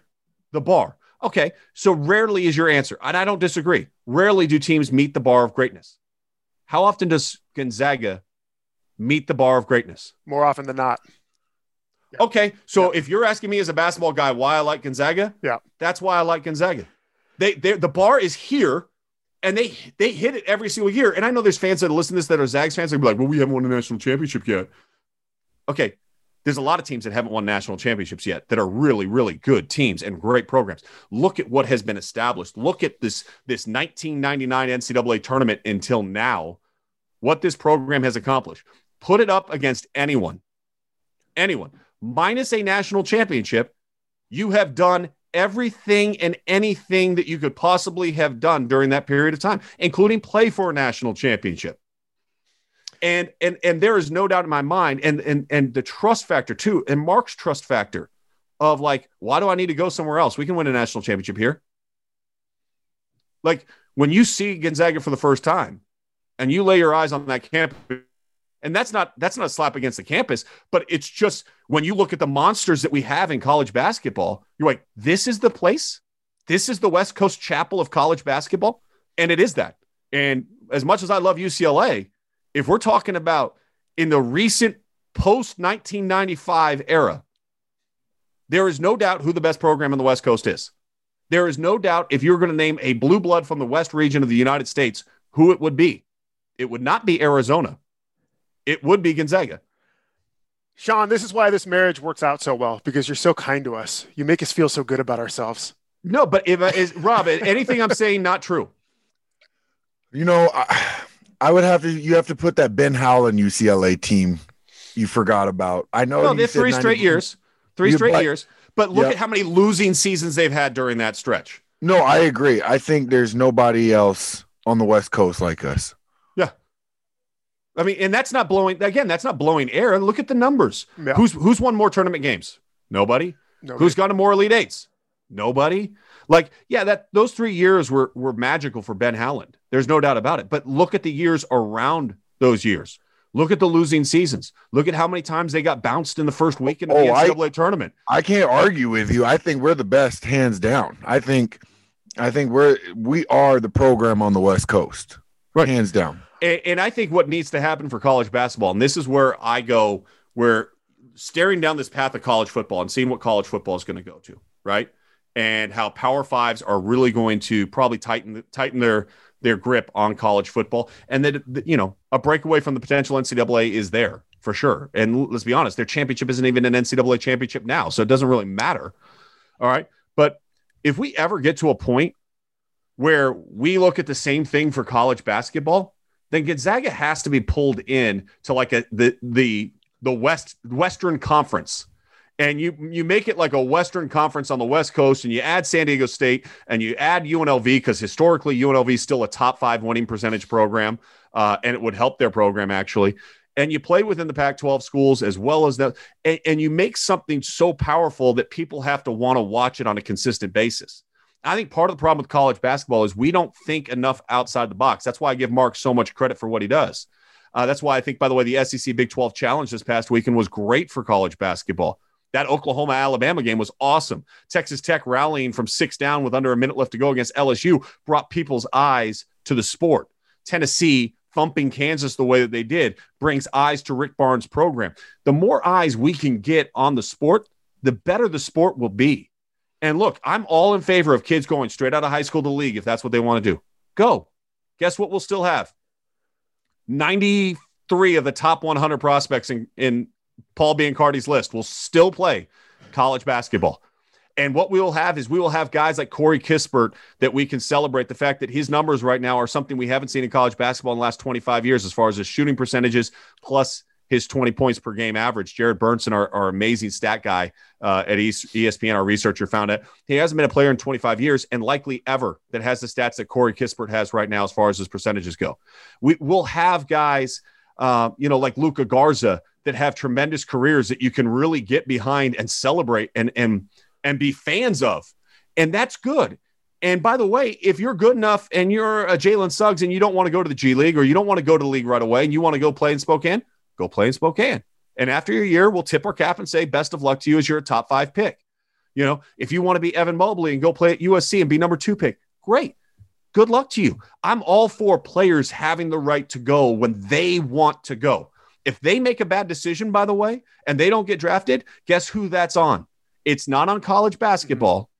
the bar? Okay, so rarely is your answer, and I don't disagree. Rarely do teams meet the bar of greatness. How often does Gonzaga meet the bar of greatness? More often than not. Okay, so if you're asking me as a basketball guy why I like Gonzaga, Yeah. that's why I like Gonzaga. They, they the bar is here, and they they hit it every single year. And I know there's fans that listen to this that are Zags fans. They'll be like, "Well, we haven't won a national championship yet." Okay, there's a lot of teams that haven't won national championships yet that are really really good teams and great programs. Look at what has been established. Look at this this 1999 NCAA tournament until now. What this program has accomplished. Put it up against anyone anyone minus a national championship, you have done everything and anything that you could possibly have done during that period of time, including play for a national championship. And and and there is no doubt in my mind, and and and the trust factor too, and Mark's trust factor of like, why do I need to go somewhere else? We can win a national championship here. Like when you see Gonzaga for the first time, and you lay your eyes on that campus and that's not that's not a slap against the campus but it's just when you look at the monsters that we have in college basketball you're like this is the place this is the west coast chapel of college basketball and it is that and as much as i love ucla if we're talking about in the recent post 1995 era there is no doubt who the best program in the west coast is there is no doubt if you're going to name a blue blood from the west region of the united states who it would be it would not be arizona it would be Gonzaga. Sean, this is why this marriage works out so well because you're so kind to us. You make us feel so good about ourselves. No, but if is Rob, anything I'm saying not true. You know, I, I would have to. You have to put that Ben Howland UCLA team you forgot about. I know. No, they're three straight years. Three You- straight but- years. But look Yep. at how many losing seasons they've had during that stretch. No, I agree. I think there's nobody else on the West Coast like us. Yeah. I mean, and that's not blowing again, that's not blowing air. Look at the numbers. Yeah. Who's who's won more tournament games? Nobody. Nobody. Who's gone to more elite eights? Nobody. Like, yeah, that those three years were were magical for Ben Howland. There's no doubt about it. But look at the years around those years. Look at the losing seasons. Look at how many times they got bounced in the first weekend of the Oh, I- NCAA tournament. I can't argue with you. I think we're the best, hands down. I think, I think we're we are the program on the West Coast, Right. Hands down. And, and I think what needs to happen for college basketball, and this is where I go, where staring down this path of college football and seeing what college football is going to go to, right? And how Power Fives are really going to probably tighten tighten their their grip on college football, and that you know a breakaway from the potential NCAA is there for sure. And let's be honest, their championship isn't even an NCAA championship now, so it doesn't really matter. All right, but if we ever get to a point where we look at the same thing for college basketball, then Gonzaga has to be pulled in to like a the the the West Western Conference. And you you make it like a Western Conference on the West Coast, and you add San Diego State and you add UNLV because historically UNLV is still a top five winning percentage program, uh, and it would help their program actually. And you play within the Pac-12 schools as well as that, and, and you make something so powerful that people have to want to watch it on a consistent basis. I think part of the problem with college basketball is we don't think enough outside the box. That's why I give Mark so much credit for what he does. Uh, that's why I think, by the way, the SEC Big 12 Challenge this past weekend was great for college basketball. That Oklahoma Alabama game was awesome. Texas Tech rallying from six down with under a minute left to go against LSU brought people's eyes to the sport. Tennessee thumping Kansas the way that they did brings eyes to Rick Barnes' program. The more eyes we can get on the sport, the better the sport will be. And look, I'm all in favor of kids going straight out of high school to league if that's what they want to do. Go. Guess what we'll still have? 93 of the top 100 prospects in, in Paul Biancardi's list will still play college basketball. And what we will have is we will have guys like Corey Kispert that we can celebrate the fact that his numbers right now are something we haven't seen in college basketball in the last 25 years as far as his shooting percentages plus his 20 points per game average. Jared Burnson, our, our amazing stat guy uh, at ESPN, our researcher found it. He hasn't been a player in 25 years and likely ever that has the stats that Corey Kispert has right now as far as his percentages go. We will have guys uh, you know, like Luka Garza that have tremendous careers that you can really get behind and celebrate and and and be fans of, and that's good. And by the way, if you're good enough and you're a Jalen Suggs and you don't want to go to the G League or you don't want to go to the league right away and you want to go play in Spokane, go play in Spokane. And after your year, we'll tip our cap and say best of luck to you as you're a top five pick. You know, if you want to be Evan Mobley and go play at USC and be number two pick, great. Good luck to you. I'm all for players having the right to go when they want to go. If they make a bad decision, by the way, and they don't get drafted, guess who that's on? It's not on college basketball. Mm-hmm.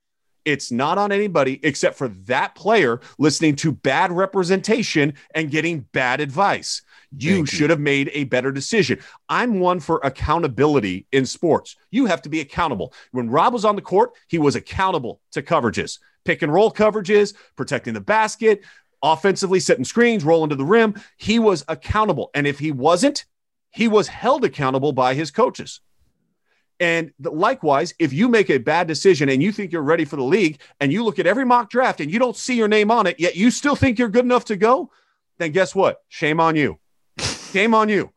It's not on anybody except for that player listening to bad representation and getting bad advice. You you. should have made a better decision. I'm one for accountability in sports. You have to be accountable. When Rob was on the court, he was accountable to coverages, pick and roll coverages, protecting the basket, offensively setting screens, rolling to the rim. He was accountable. And if he wasn't, he was held accountable by his coaches. And likewise, if you make a bad decision and you think you're ready for the league and you look at every mock draft and you don't see your name on it, yet you still think you're good enough to go, then guess what? Shame on you. Shame on you.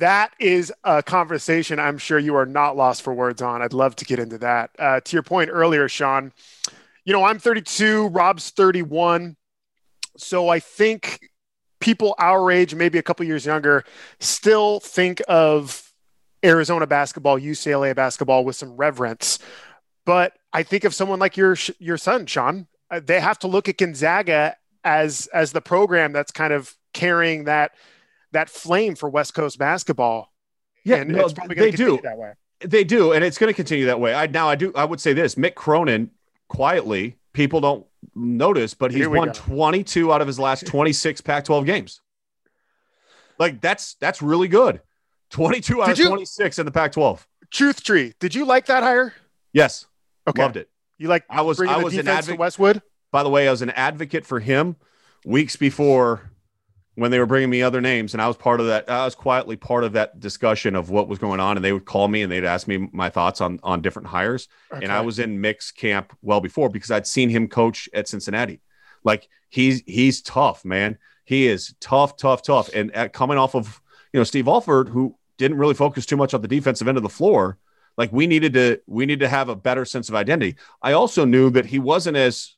That is a conversation I'm sure you are not lost for words on. I'd love to get into that. Uh, to your point earlier, Sean, you know, I'm 32, Rob's 31. So I think people our age, maybe a couple years younger, still think of Arizona basketball, UCLA basketball with some reverence. But I think of someone like your your son, Sean. Uh, they have to look at Gonzaga as as the program that's kind of carrying that that flame for West Coast basketball. Yeah, and no, it's probably going they to continue do. that way. They do, and it's going to continue that way. I now I do I would say this: Mick Cronin quietly, people don't notice, but he's won go. 22 out of his last 26 Pac-12 games. Like that's that's really good. 22 out Did of you- 26 in the Pac-12. Truth Tree, did you like that hire? Yes, Okay, loved it. You like I was I was an advocate. Westwood? By the way, I was an advocate for him weeks before when they were bringing me other names, and I was part of that. I was quietly part of that discussion of what was going on, and they would call me and they'd ask me my thoughts on on different hires. and I was in Mick's camp well before because I'd seen him coach at Cincinnati. Like he's he's tough, man. He is tough, tough, tough. And at, coming off of you know Steve Alford, who didn't really focus too much on the defensive end of the floor, like we needed to we needed to have a better sense of identity. I also knew that he wasn't as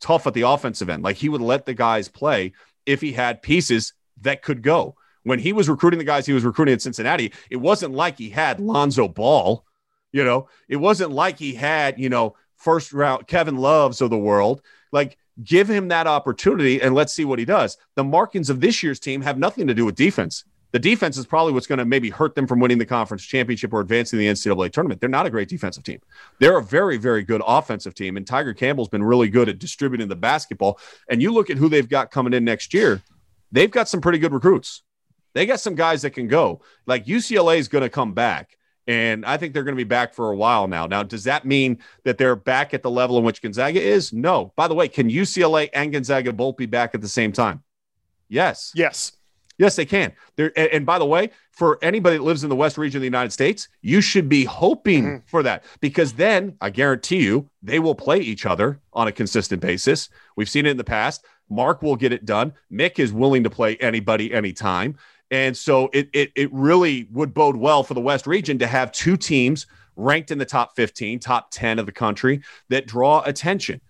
tough at the offensive end. Like he would let the guys play if he had pieces that could go. When he was recruiting the guys he was recruiting at Cincinnati, it wasn't like he had Lonzo Ball. You know, it wasn't like he had, you know, first round Kevin Loves of the world. Like, give him that opportunity and let's see what he does. The markings of this year's team have nothing to do with defense. The defense is probably what's going to maybe hurt them from winning the conference championship or advancing the NCAA tournament. They're not a great defensive team. They're a very, very good offensive team. And Tiger Campbell's been really good at distributing the basketball. And you look at who they've got coming in next year, they've got some pretty good recruits. They got some guys that can go. Like UCLA is going to come back. And I think they're going to be back for a while now. Now, does that mean that they're back at the level in which Gonzaga is? No. By the way, can UCLA and Gonzaga both be back at the same time? Yes. Yes. Yes, they can. There, and, and by the way, for anybody that lives in the West region of the United States, you should be hoping Mhm. for that because then I guarantee you they will play each other on a consistent basis. We've seen it in the past. Mark will get it done. Mick is willing to play anybody anytime. And so it, it, it really would bode well for the West region to have two teams ranked in the top 15, top 10 of the country that draw attention.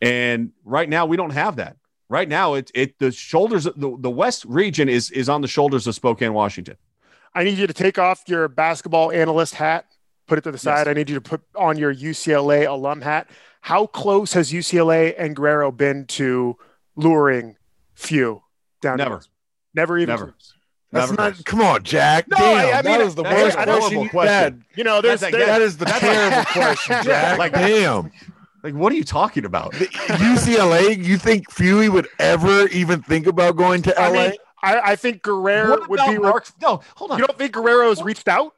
And right now we don't have that. Right now, it it the shoulders the, the West region is is on the shoulders of Spokane, Washington. I need you to take off your basketball analyst hat, put it to the side. I need you to put on your UCLA alum hat. How close has UCLA and Guerrero been to luring few down? Never. this? Never even. Never. close. That's Never not. close. Come on, Jack. No, Damn, I- I mean, that was the worst a question horrible you've question. had. You know, there's, That's there's That is the terrible question, Jack. Like- Damn. Like, what are you talking about? UCLA, you think Few would ever even think about going to LA? I mean, I, I think Guerrero What would be. Mark? No, hold on. You don't think Guerrero's reached out?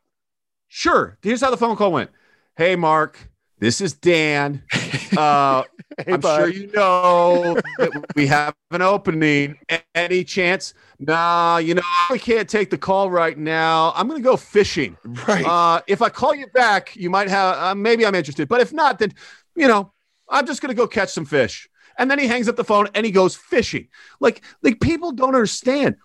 Sure. Here's how the phone call went. Hey, Mark, this is Dan. Uh, Hey, I'm bud. sure you know that we have an opening. Any chance? Nah, you know, I can't take the call right now. I'm going to go fishing. right. Uh, if I call you back, you might have, uh, maybe I'm interested. But if not, then, you know, I'm just going to go catch some fish. And then he hangs up the phone and he goes fishing. Like, like people don't understand.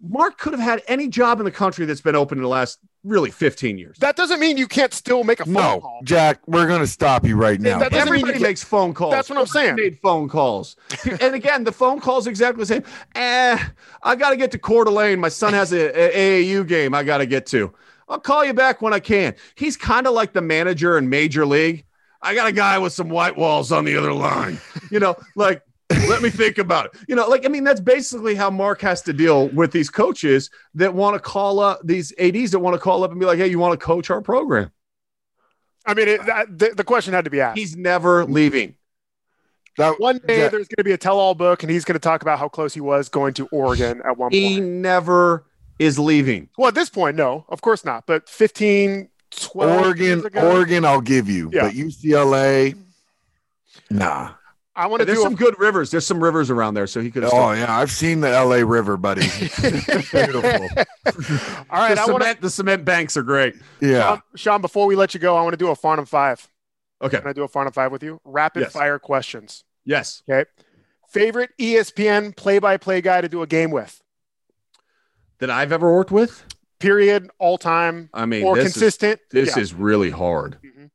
Mark could have had any job in the country that's been open in the last really 15 years. That doesn't mean you can't still make a phone No, call. Jack, we're gonna stop you right now. that doesn't Everybody you makes phone calls. That's what I'm saying. Everybody Made phone calls, and again, the phone calls exactly the same. Eh, I got to get to Coeur d'Alene. My son has a, a AAU game. I got to get to. I'll call you back when I can. He's kind of like the manager in Major League. I got a guy with some white walls on the other line. You know, like let me think about it. You know, like I mean, that's basically how Mark has to deal with these coaches that want to call up these ads that want to call up and be like, "Hey, you want to coach our program?" I mean, it, that, the, the question had to be asked. He's never leaving. That- One day Jack- there's going to be a tell-all book, and he's going to talk about how close he was going to Oregon at one He point. He never is leaving. Well, at this point, no, of course not. But 15, 12 years Oregon, ago, Oregon, I'll give you, Yeah. but UCLA, nah. I want to There's do some a, good rivers. There's some rivers around there, so he could have. Oh yeah, I've seen the LA River, buddy. Beautiful. All right, the, I want cement, the cement banks are great. Yeah. to, Sean, before we let you go, I want to do a Farnham Five. Okay. Can I do a Farnham Five with you? Rapid Yes. fire questions. Yes. Okay. Favorite ESPN play-by-play guy to do a game with? That I've ever worked with. Period. All time I mean, or this is consistent. this Yeah. is really hard. Mhm.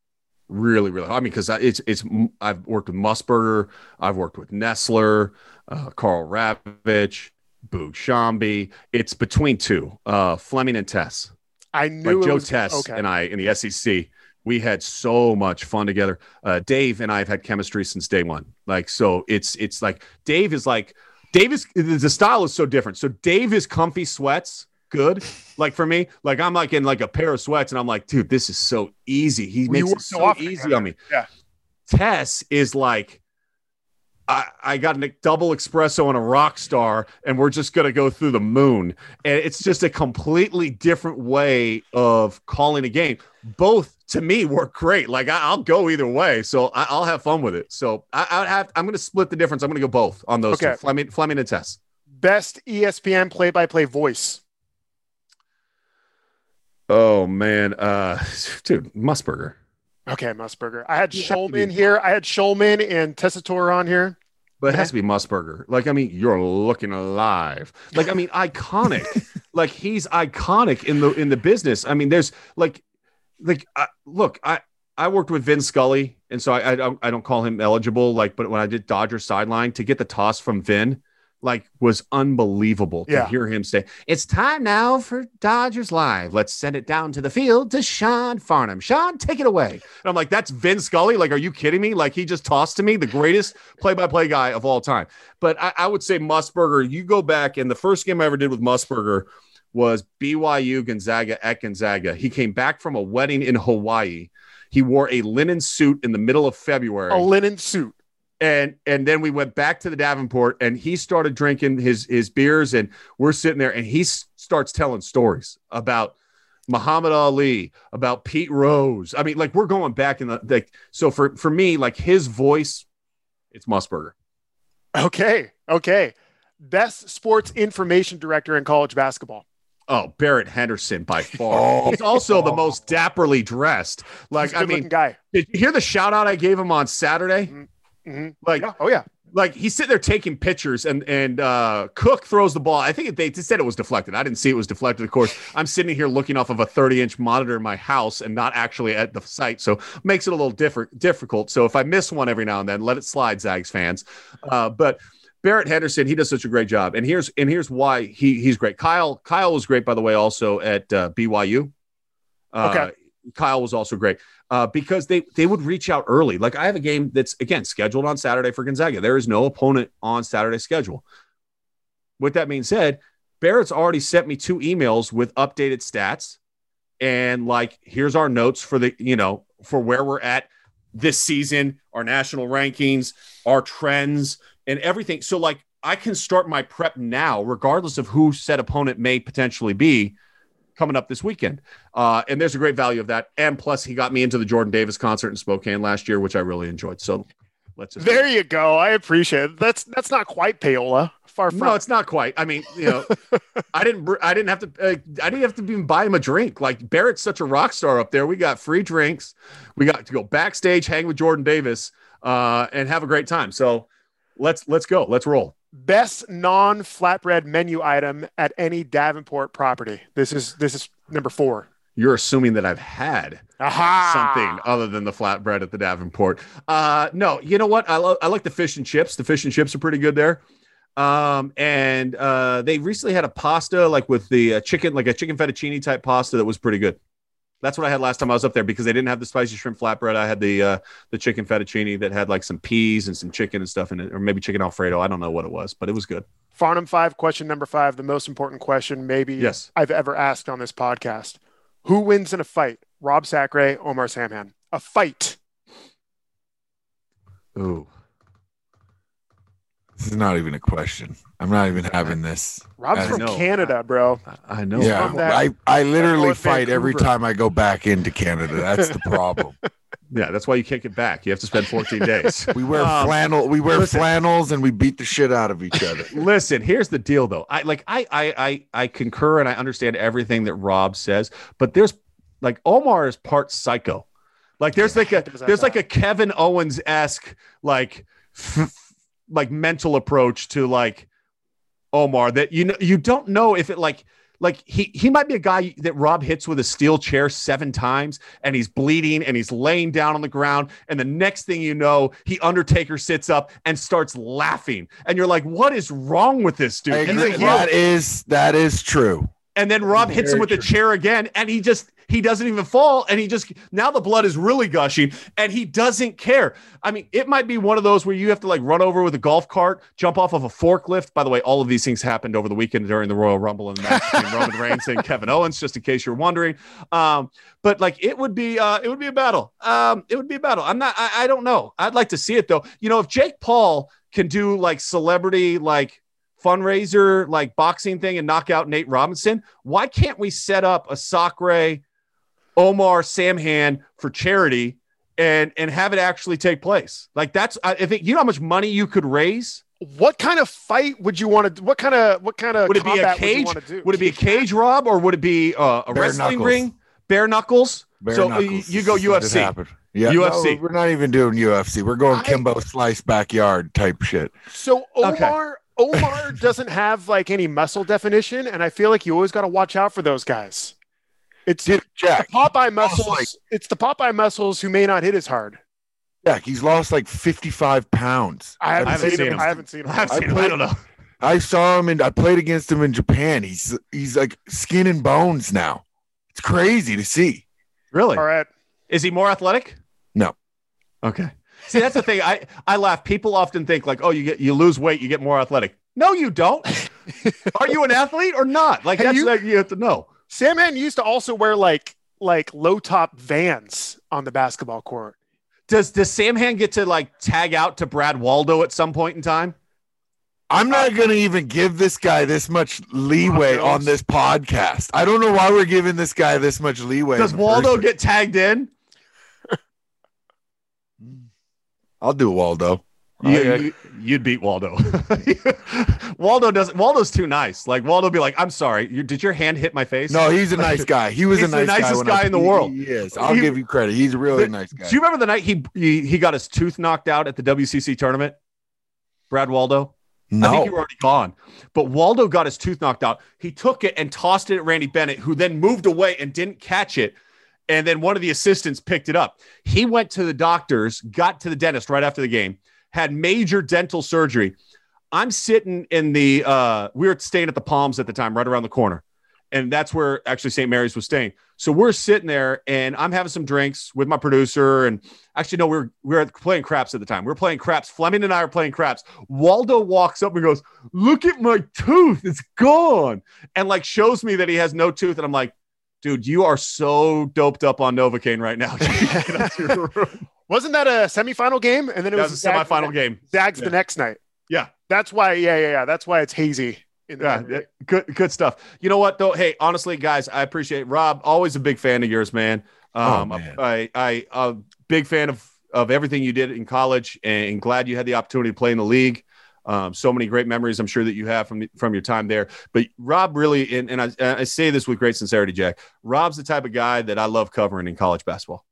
Really, really. hard. I mean, because it's it's I've worked with Musburger, I've worked with Nestler, uh, Karl Ravech, Boog Sciambi. It's between two, uh, Flemming and Tess. I knew like Joe was, Tess okay. and I in the SEC. We had so much fun together. Uh, Dave and I have had chemistry since day one. Like so, it's it's like Dave is like Dave is the style is so different. So Dave is comfy sweats, good. Like for me, like I'm like in like a pair of sweats, and I'm like, dude, this is so easy. He Well, makes it so often easy together. on me. Yeah. Tess is like. I, I got a double espresso and a rock star, and we're just going to go through the moon. And it's just a completely different way of calling a game. Both to me work great. Like I, I'll go either way, so I, I'll have fun with it. So I, I have. I'm going to split the difference. I'm going to go both on those Okay. two. Flemming, Flemming and Tess. Best ESPN play-by-play voice. Oh man, uh, dude, Musburger. Okay, Musburger. I had You have to be- here. I had Shulman and Tessitore on here. But it has to be Musburger. Like, I mean, you're looking alive. Like, I mean, iconic. like he's iconic in the in the business. I mean, there's like, like, I, look, I I worked with Vin Scully, and so I, I don't I don't call him eligible. Like, but when I did Dodger sideline to get the toss from Vin, like, was unbelievable to Yeah. hear him say, "It's time now for Dodgers live. Let's send it down to the field to Sean Farnham. Sean, take it away." And I'm like, "That's Vin Scully. Like, are you kidding me? Like, he just tossed to me the greatest play-by-play guy of all time." But I, I would say Musburger. You go back, and the first game I ever did with Musburger was BYU Gonzaga at Gonzaga. He came back from a wedding in Hawaii. He wore a linen suit in the middle of February A linen suit. And and then we went back to the Davenport and he started drinking his his beers and we're sitting there and he s- starts telling stories about Muhammad Ali, about Pete Rose. I mean, like we're going back in the like so for for me, like his voice, it's Musburger. Okay. Okay. Best sports information director in college basketball. Oh, Barrett Henderson by far. Oh. He's also the most oh. dapperly dressed. Like He's a I good-looking mean, guy. did you hear the shout out I gave him on Saturday? Mm. Mhm. Like Yeah. Oh yeah. like he's sitting there taking pictures and and uh cook throws the ball i think they said it was deflected i didn't see it was deflected of course i'm sitting here looking off of a 30 inch monitor in my house and not actually at the site so makes it a little different difficult so if i miss one every now and then let it slide zags fans uh but Barrett Henderson, he does such a great job, and here's and here's why he he's great. Kyle Kyle was great, by the way, also at uh, BYU. Uh, Okay. Kyle was also great uh, because they they would reach out early. Like I have a game that's again scheduled on Saturday for Gonzaga. There is no opponent on Saturday schedule. With that being said, Barrett's already sent me two emails with updated stats and like here's our notes for the you know for where we're at this season, our national rankings, our trends, and everything. So like I can start my prep now, regardless of who said opponent may potentially be coming up this weekend. Uh, and there's a great value of that. And plus, he got me into the Jordan Davis concert in Spokane last year, which I really enjoyed. So let's just There you go. I appreciate it. That's that's not quite payola. Far from. No, it's not quite. I mean, you know, I didn't. br- I didn't have to. Uh, I didn't have to even buy him a drink. Like Barrett's such a rock star up there. We got free drinks. We got to go backstage, hang with Jordan Davis, uh, and have a great time. So let's let's go. Let's roll. Best non-flatbread menu item at any Davenport property. This is this is number four. You're assuming that I've had Aha! something other than the flatbread at the Davenport. Uh, no, you know what? I, lo- I like the fish and chips. The fish and chips are pretty good there. Um, and uh, they recently had a pasta like with the uh, chicken, like a chicken fettuccine type pasta that was pretty good. That's what I had last time I was up there because they didn't have the spicy shrimp flatbread. I had the uh, the chicken fettuccine that had like some peas and some chicken and stuff in it, or maybe chicken alfredo. I don't know what it was, but it was good. Farnham five. Question number five. The most important question maybe Yes. I've ever asked on this podcast. Who wins in a fight? Rob Sacre, Omar Samhan. A fight. Ooh, This is not even a question. I'm not even having this. Rob's from know. Canada, bro. I, I know. yeah, that- I, I literally North fight every time I go back into Canada. That's the problem. Yeah, that's why you can't get back. You have to spend 14 days. We wear Um, flannel. We wear listen. flannels and we beat the shit out of each other. Listen, here's the deal though. I like I I I I concur and I understand everything that Rob says, but there's like Omar is part psycho. Like there's like a 100% there's like a Kevin Owens esque like f- like mental approach to like Omar that you know you don't know if it like like he he might be a guy that Rob hits with a steel chair seven times and he's bleeding and he's laying down on the ground and the next thing you know he Undertaker sits up and starts laughing and you're like what is wrong with this dude I and, agree. then that Rob, is that is true. and then Rob hits him with the chair again and he just he doesn't even fall and he just now the blood is really gushing and he doesn't care. I mean, it might be one of those where you have to like run over with a golf cart, jump off of a forklift. By the way, all of these things happened over the weekend during the Royal Rumble and the match between Roman Reigns and Kevin Owens, just in case you're wondering. Um, but like it would be uh it would be a battle. Um, it would be a battle. I'm not I, I don't know. I'd like to see it though. You know, if Jake Paul can do like celebrity like fundraiser like boxing thing and knock out Nate Robinson, why can't we set up a Sacre Omar Samhan for charity and and have it actually take place? Like that's I I think you know how much money you could raise. What kind of fight would you want to? What kind of what kind of Would it be a combat would cage? do? Would it be a cage, Rob, or would it be uh, a Bare wrestling knuckles. ring? Bare knuckles. Bare so uh, knuckles. you go This is what UFC. Yeah, UFC. no, we're not even doing UFC. We're going I- Kimbo Slice backyard type shit. So Okay. Omar Omar doesn't have like any muscle definition, and I feel like you always got to watch out for those guys. It's Dude, the Jack, Popeye muscles. like- it's the Popeye muscles who may not hit as hard. Jack, he's lost like 55 pounds. I haven't, haven't seen, seen him. him. I haven't seen him. I haven't I seen him. I don't know. I saw him and I played against him in Japan. He's he's like skin and bones now. It's crazy to see. Really? All right. Is he more athletic? No. Okay. See, that's the thing. I I laugh. People often think like, oh, you get you lose weight, you get more athletic. No, you don't. Are you an athlete or not? Like Hey, that's you- like you have to know. Samhan used to also wear like like low top Vans on the basketball court. Does does Samhan get to like tag out to Brad Waldow at some point in time? I'm not going to even give this guy this much leeway oh on this podcast. I don't know why we're giving this guy this much leeway. Does Waldow first- get tagged in? I'll do Waldow. You, I- you, would beat Waldow. Waldow doesn't. Waldow's too nice. Like Waldow, be like, "I'm sorry. You, did your hand hit my face?" No, he's a nice guy. He was a the nice guy. nicest I- guy in the he- world. Yes. I'll He- give you credit. He's a really The- nice guy. Do you remember the night he, he he got his tooth knocked out at the WCC tournament? Brad Waldow. I think no. you were already gone. But Waldow got his tooth knocked out. He took it and tossed it at Randy Bennett, who then moved away and didn't catch it. And then one of the assistants picked it up. He went to the doctors, got to the dentist right after the game, had major dental surgery. I'm sitting in the, uh, we were staying at the Palms at the time, right around the corner. And that's where actually St. Mary's was staying. So we're sitting there and I'm having some drinks with my producer. And actually, no, we were, we were playing craps at the time. We were playing craps. Flemming and I are playing craps. Waldow walks up and goes, Look at my tooth. It's gone. And like shows me that he has no tooth. And I'm like, Dude, you are so doped up on Novocaine right now. Get out to your room. Wasn't that a semifinal game? And then it was, was a semifinal Zags, game. Zags Yeah. the next night. Yeah. That's why. Yeah, yeah, yeah. That's why it's hazy. In the Yeah, memory. yeah, good, good stuff. You know what though? Hey, honestly, guys, I appreciate it. Rob. Always a big fan of yours, man. Um, Oh, man. I, I, a big fan of of everything you did in college, and glad you had the opportunity to play in the league. Um, so many great memories, I'm sure that you have from from your time there. But Rob really, and, and I, I say this with great sincerity, Jack. Rob's the type of guy that I love covering in college basketball.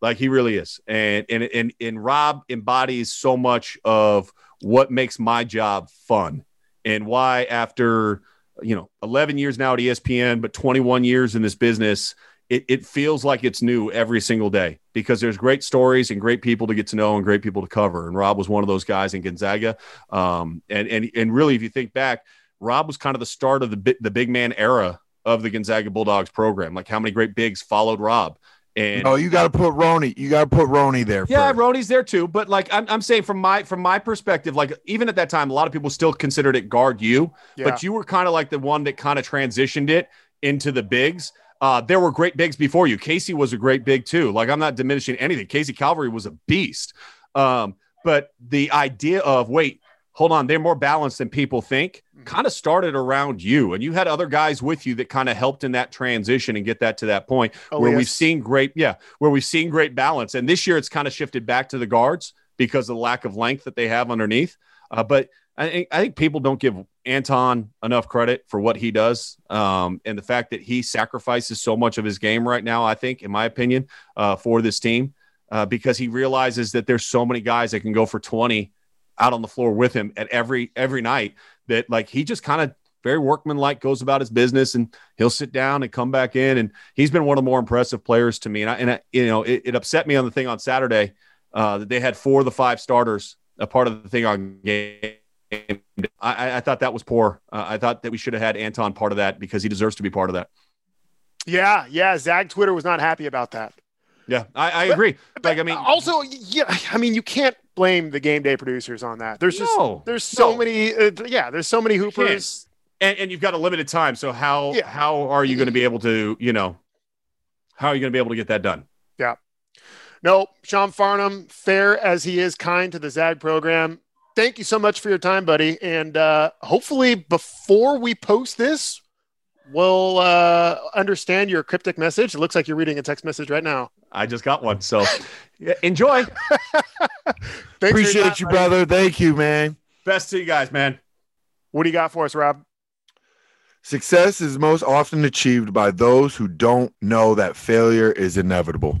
Like he really is. And and and and Rob embodies so much of what makes my job fun and why after you know 11 years now at ESPN but 21 years in this business it, it feels like it's new every single day because there's great stories and great people to get to know and great people to cover and Rob was one of those guys in Gonzaga um, and and and really if you think back Rob was kind of the start of the the big man era of the Gonzaga Bulldogs program like how many great bigs followed Rob and oh, you got to put Rony. You got to put Rony there. Yeah, first. Rony's there too. But like I'm, I'm saying from my from my perspective, like even at that time, a lot of people still considered it guard you, Yeah. but you were kind of like the one that kind of transitioned it into the bigs. Uh, there were great bigs before you. Casey was a great big too. Like I'm not diminishing anything. Casey Calvary was a beast. Um, but the idea of wait, hold on, they're more balanced than people think, Mm-hmm. kind of started around you, and you had other guys with you that kind of helped in that transition and get that to that point where we've seen great, yeah, where we've seen great balance. And this year it's kind of shifted back to the guards because of the lack of length that they have underneath. Uh, but I I think people don't give Anton enough credit for what he does, um, and the fact that he sacrifices so much of his game right now. I think, in my opinion, uh, for this team, uh, because he realizes that there's so many guys that can go for 20 out on the floor with him at every every night. That like he just kind of very workmanlike goes about his business, and he'll sit down and come back in, and he's been one of the more impressive players to me. And I, and I, you know, it, it upset me on the thing on Saturday uh, that they had four of the five starters a part of the thing on game. I, I thought that was poor. Uh, I thought that we should have had Anton part of that because he deserves to be part of that. Yeah, yeah. Zag Twitter was not happy about that. Yeah, I, I agree. like, I mean, also, yeah, I mean, you can't blame the game day producers on that. There's just No, there's so no. many, uh, yeah, there's so many hoopers. and, and you've got a limited time. So how Yeah. how are you going to be able to, you know, how are you going to be able to get that done? Yeah. No, Sean Farnham, fair as he is kind to the ZAG program. Thank you so much for your time, buddy. And uh, hopefully, before we post this, we'll uh, understand your cryptic message. It looks like you're reading a text message right now. I just got one. So enjoy. Thanks for Appreciate time, you, buddy. brother. Thank you, man. Best to you guys, man. What do you got for us, Rob? Success is most often achieved by those who don't know that failure is inevitable.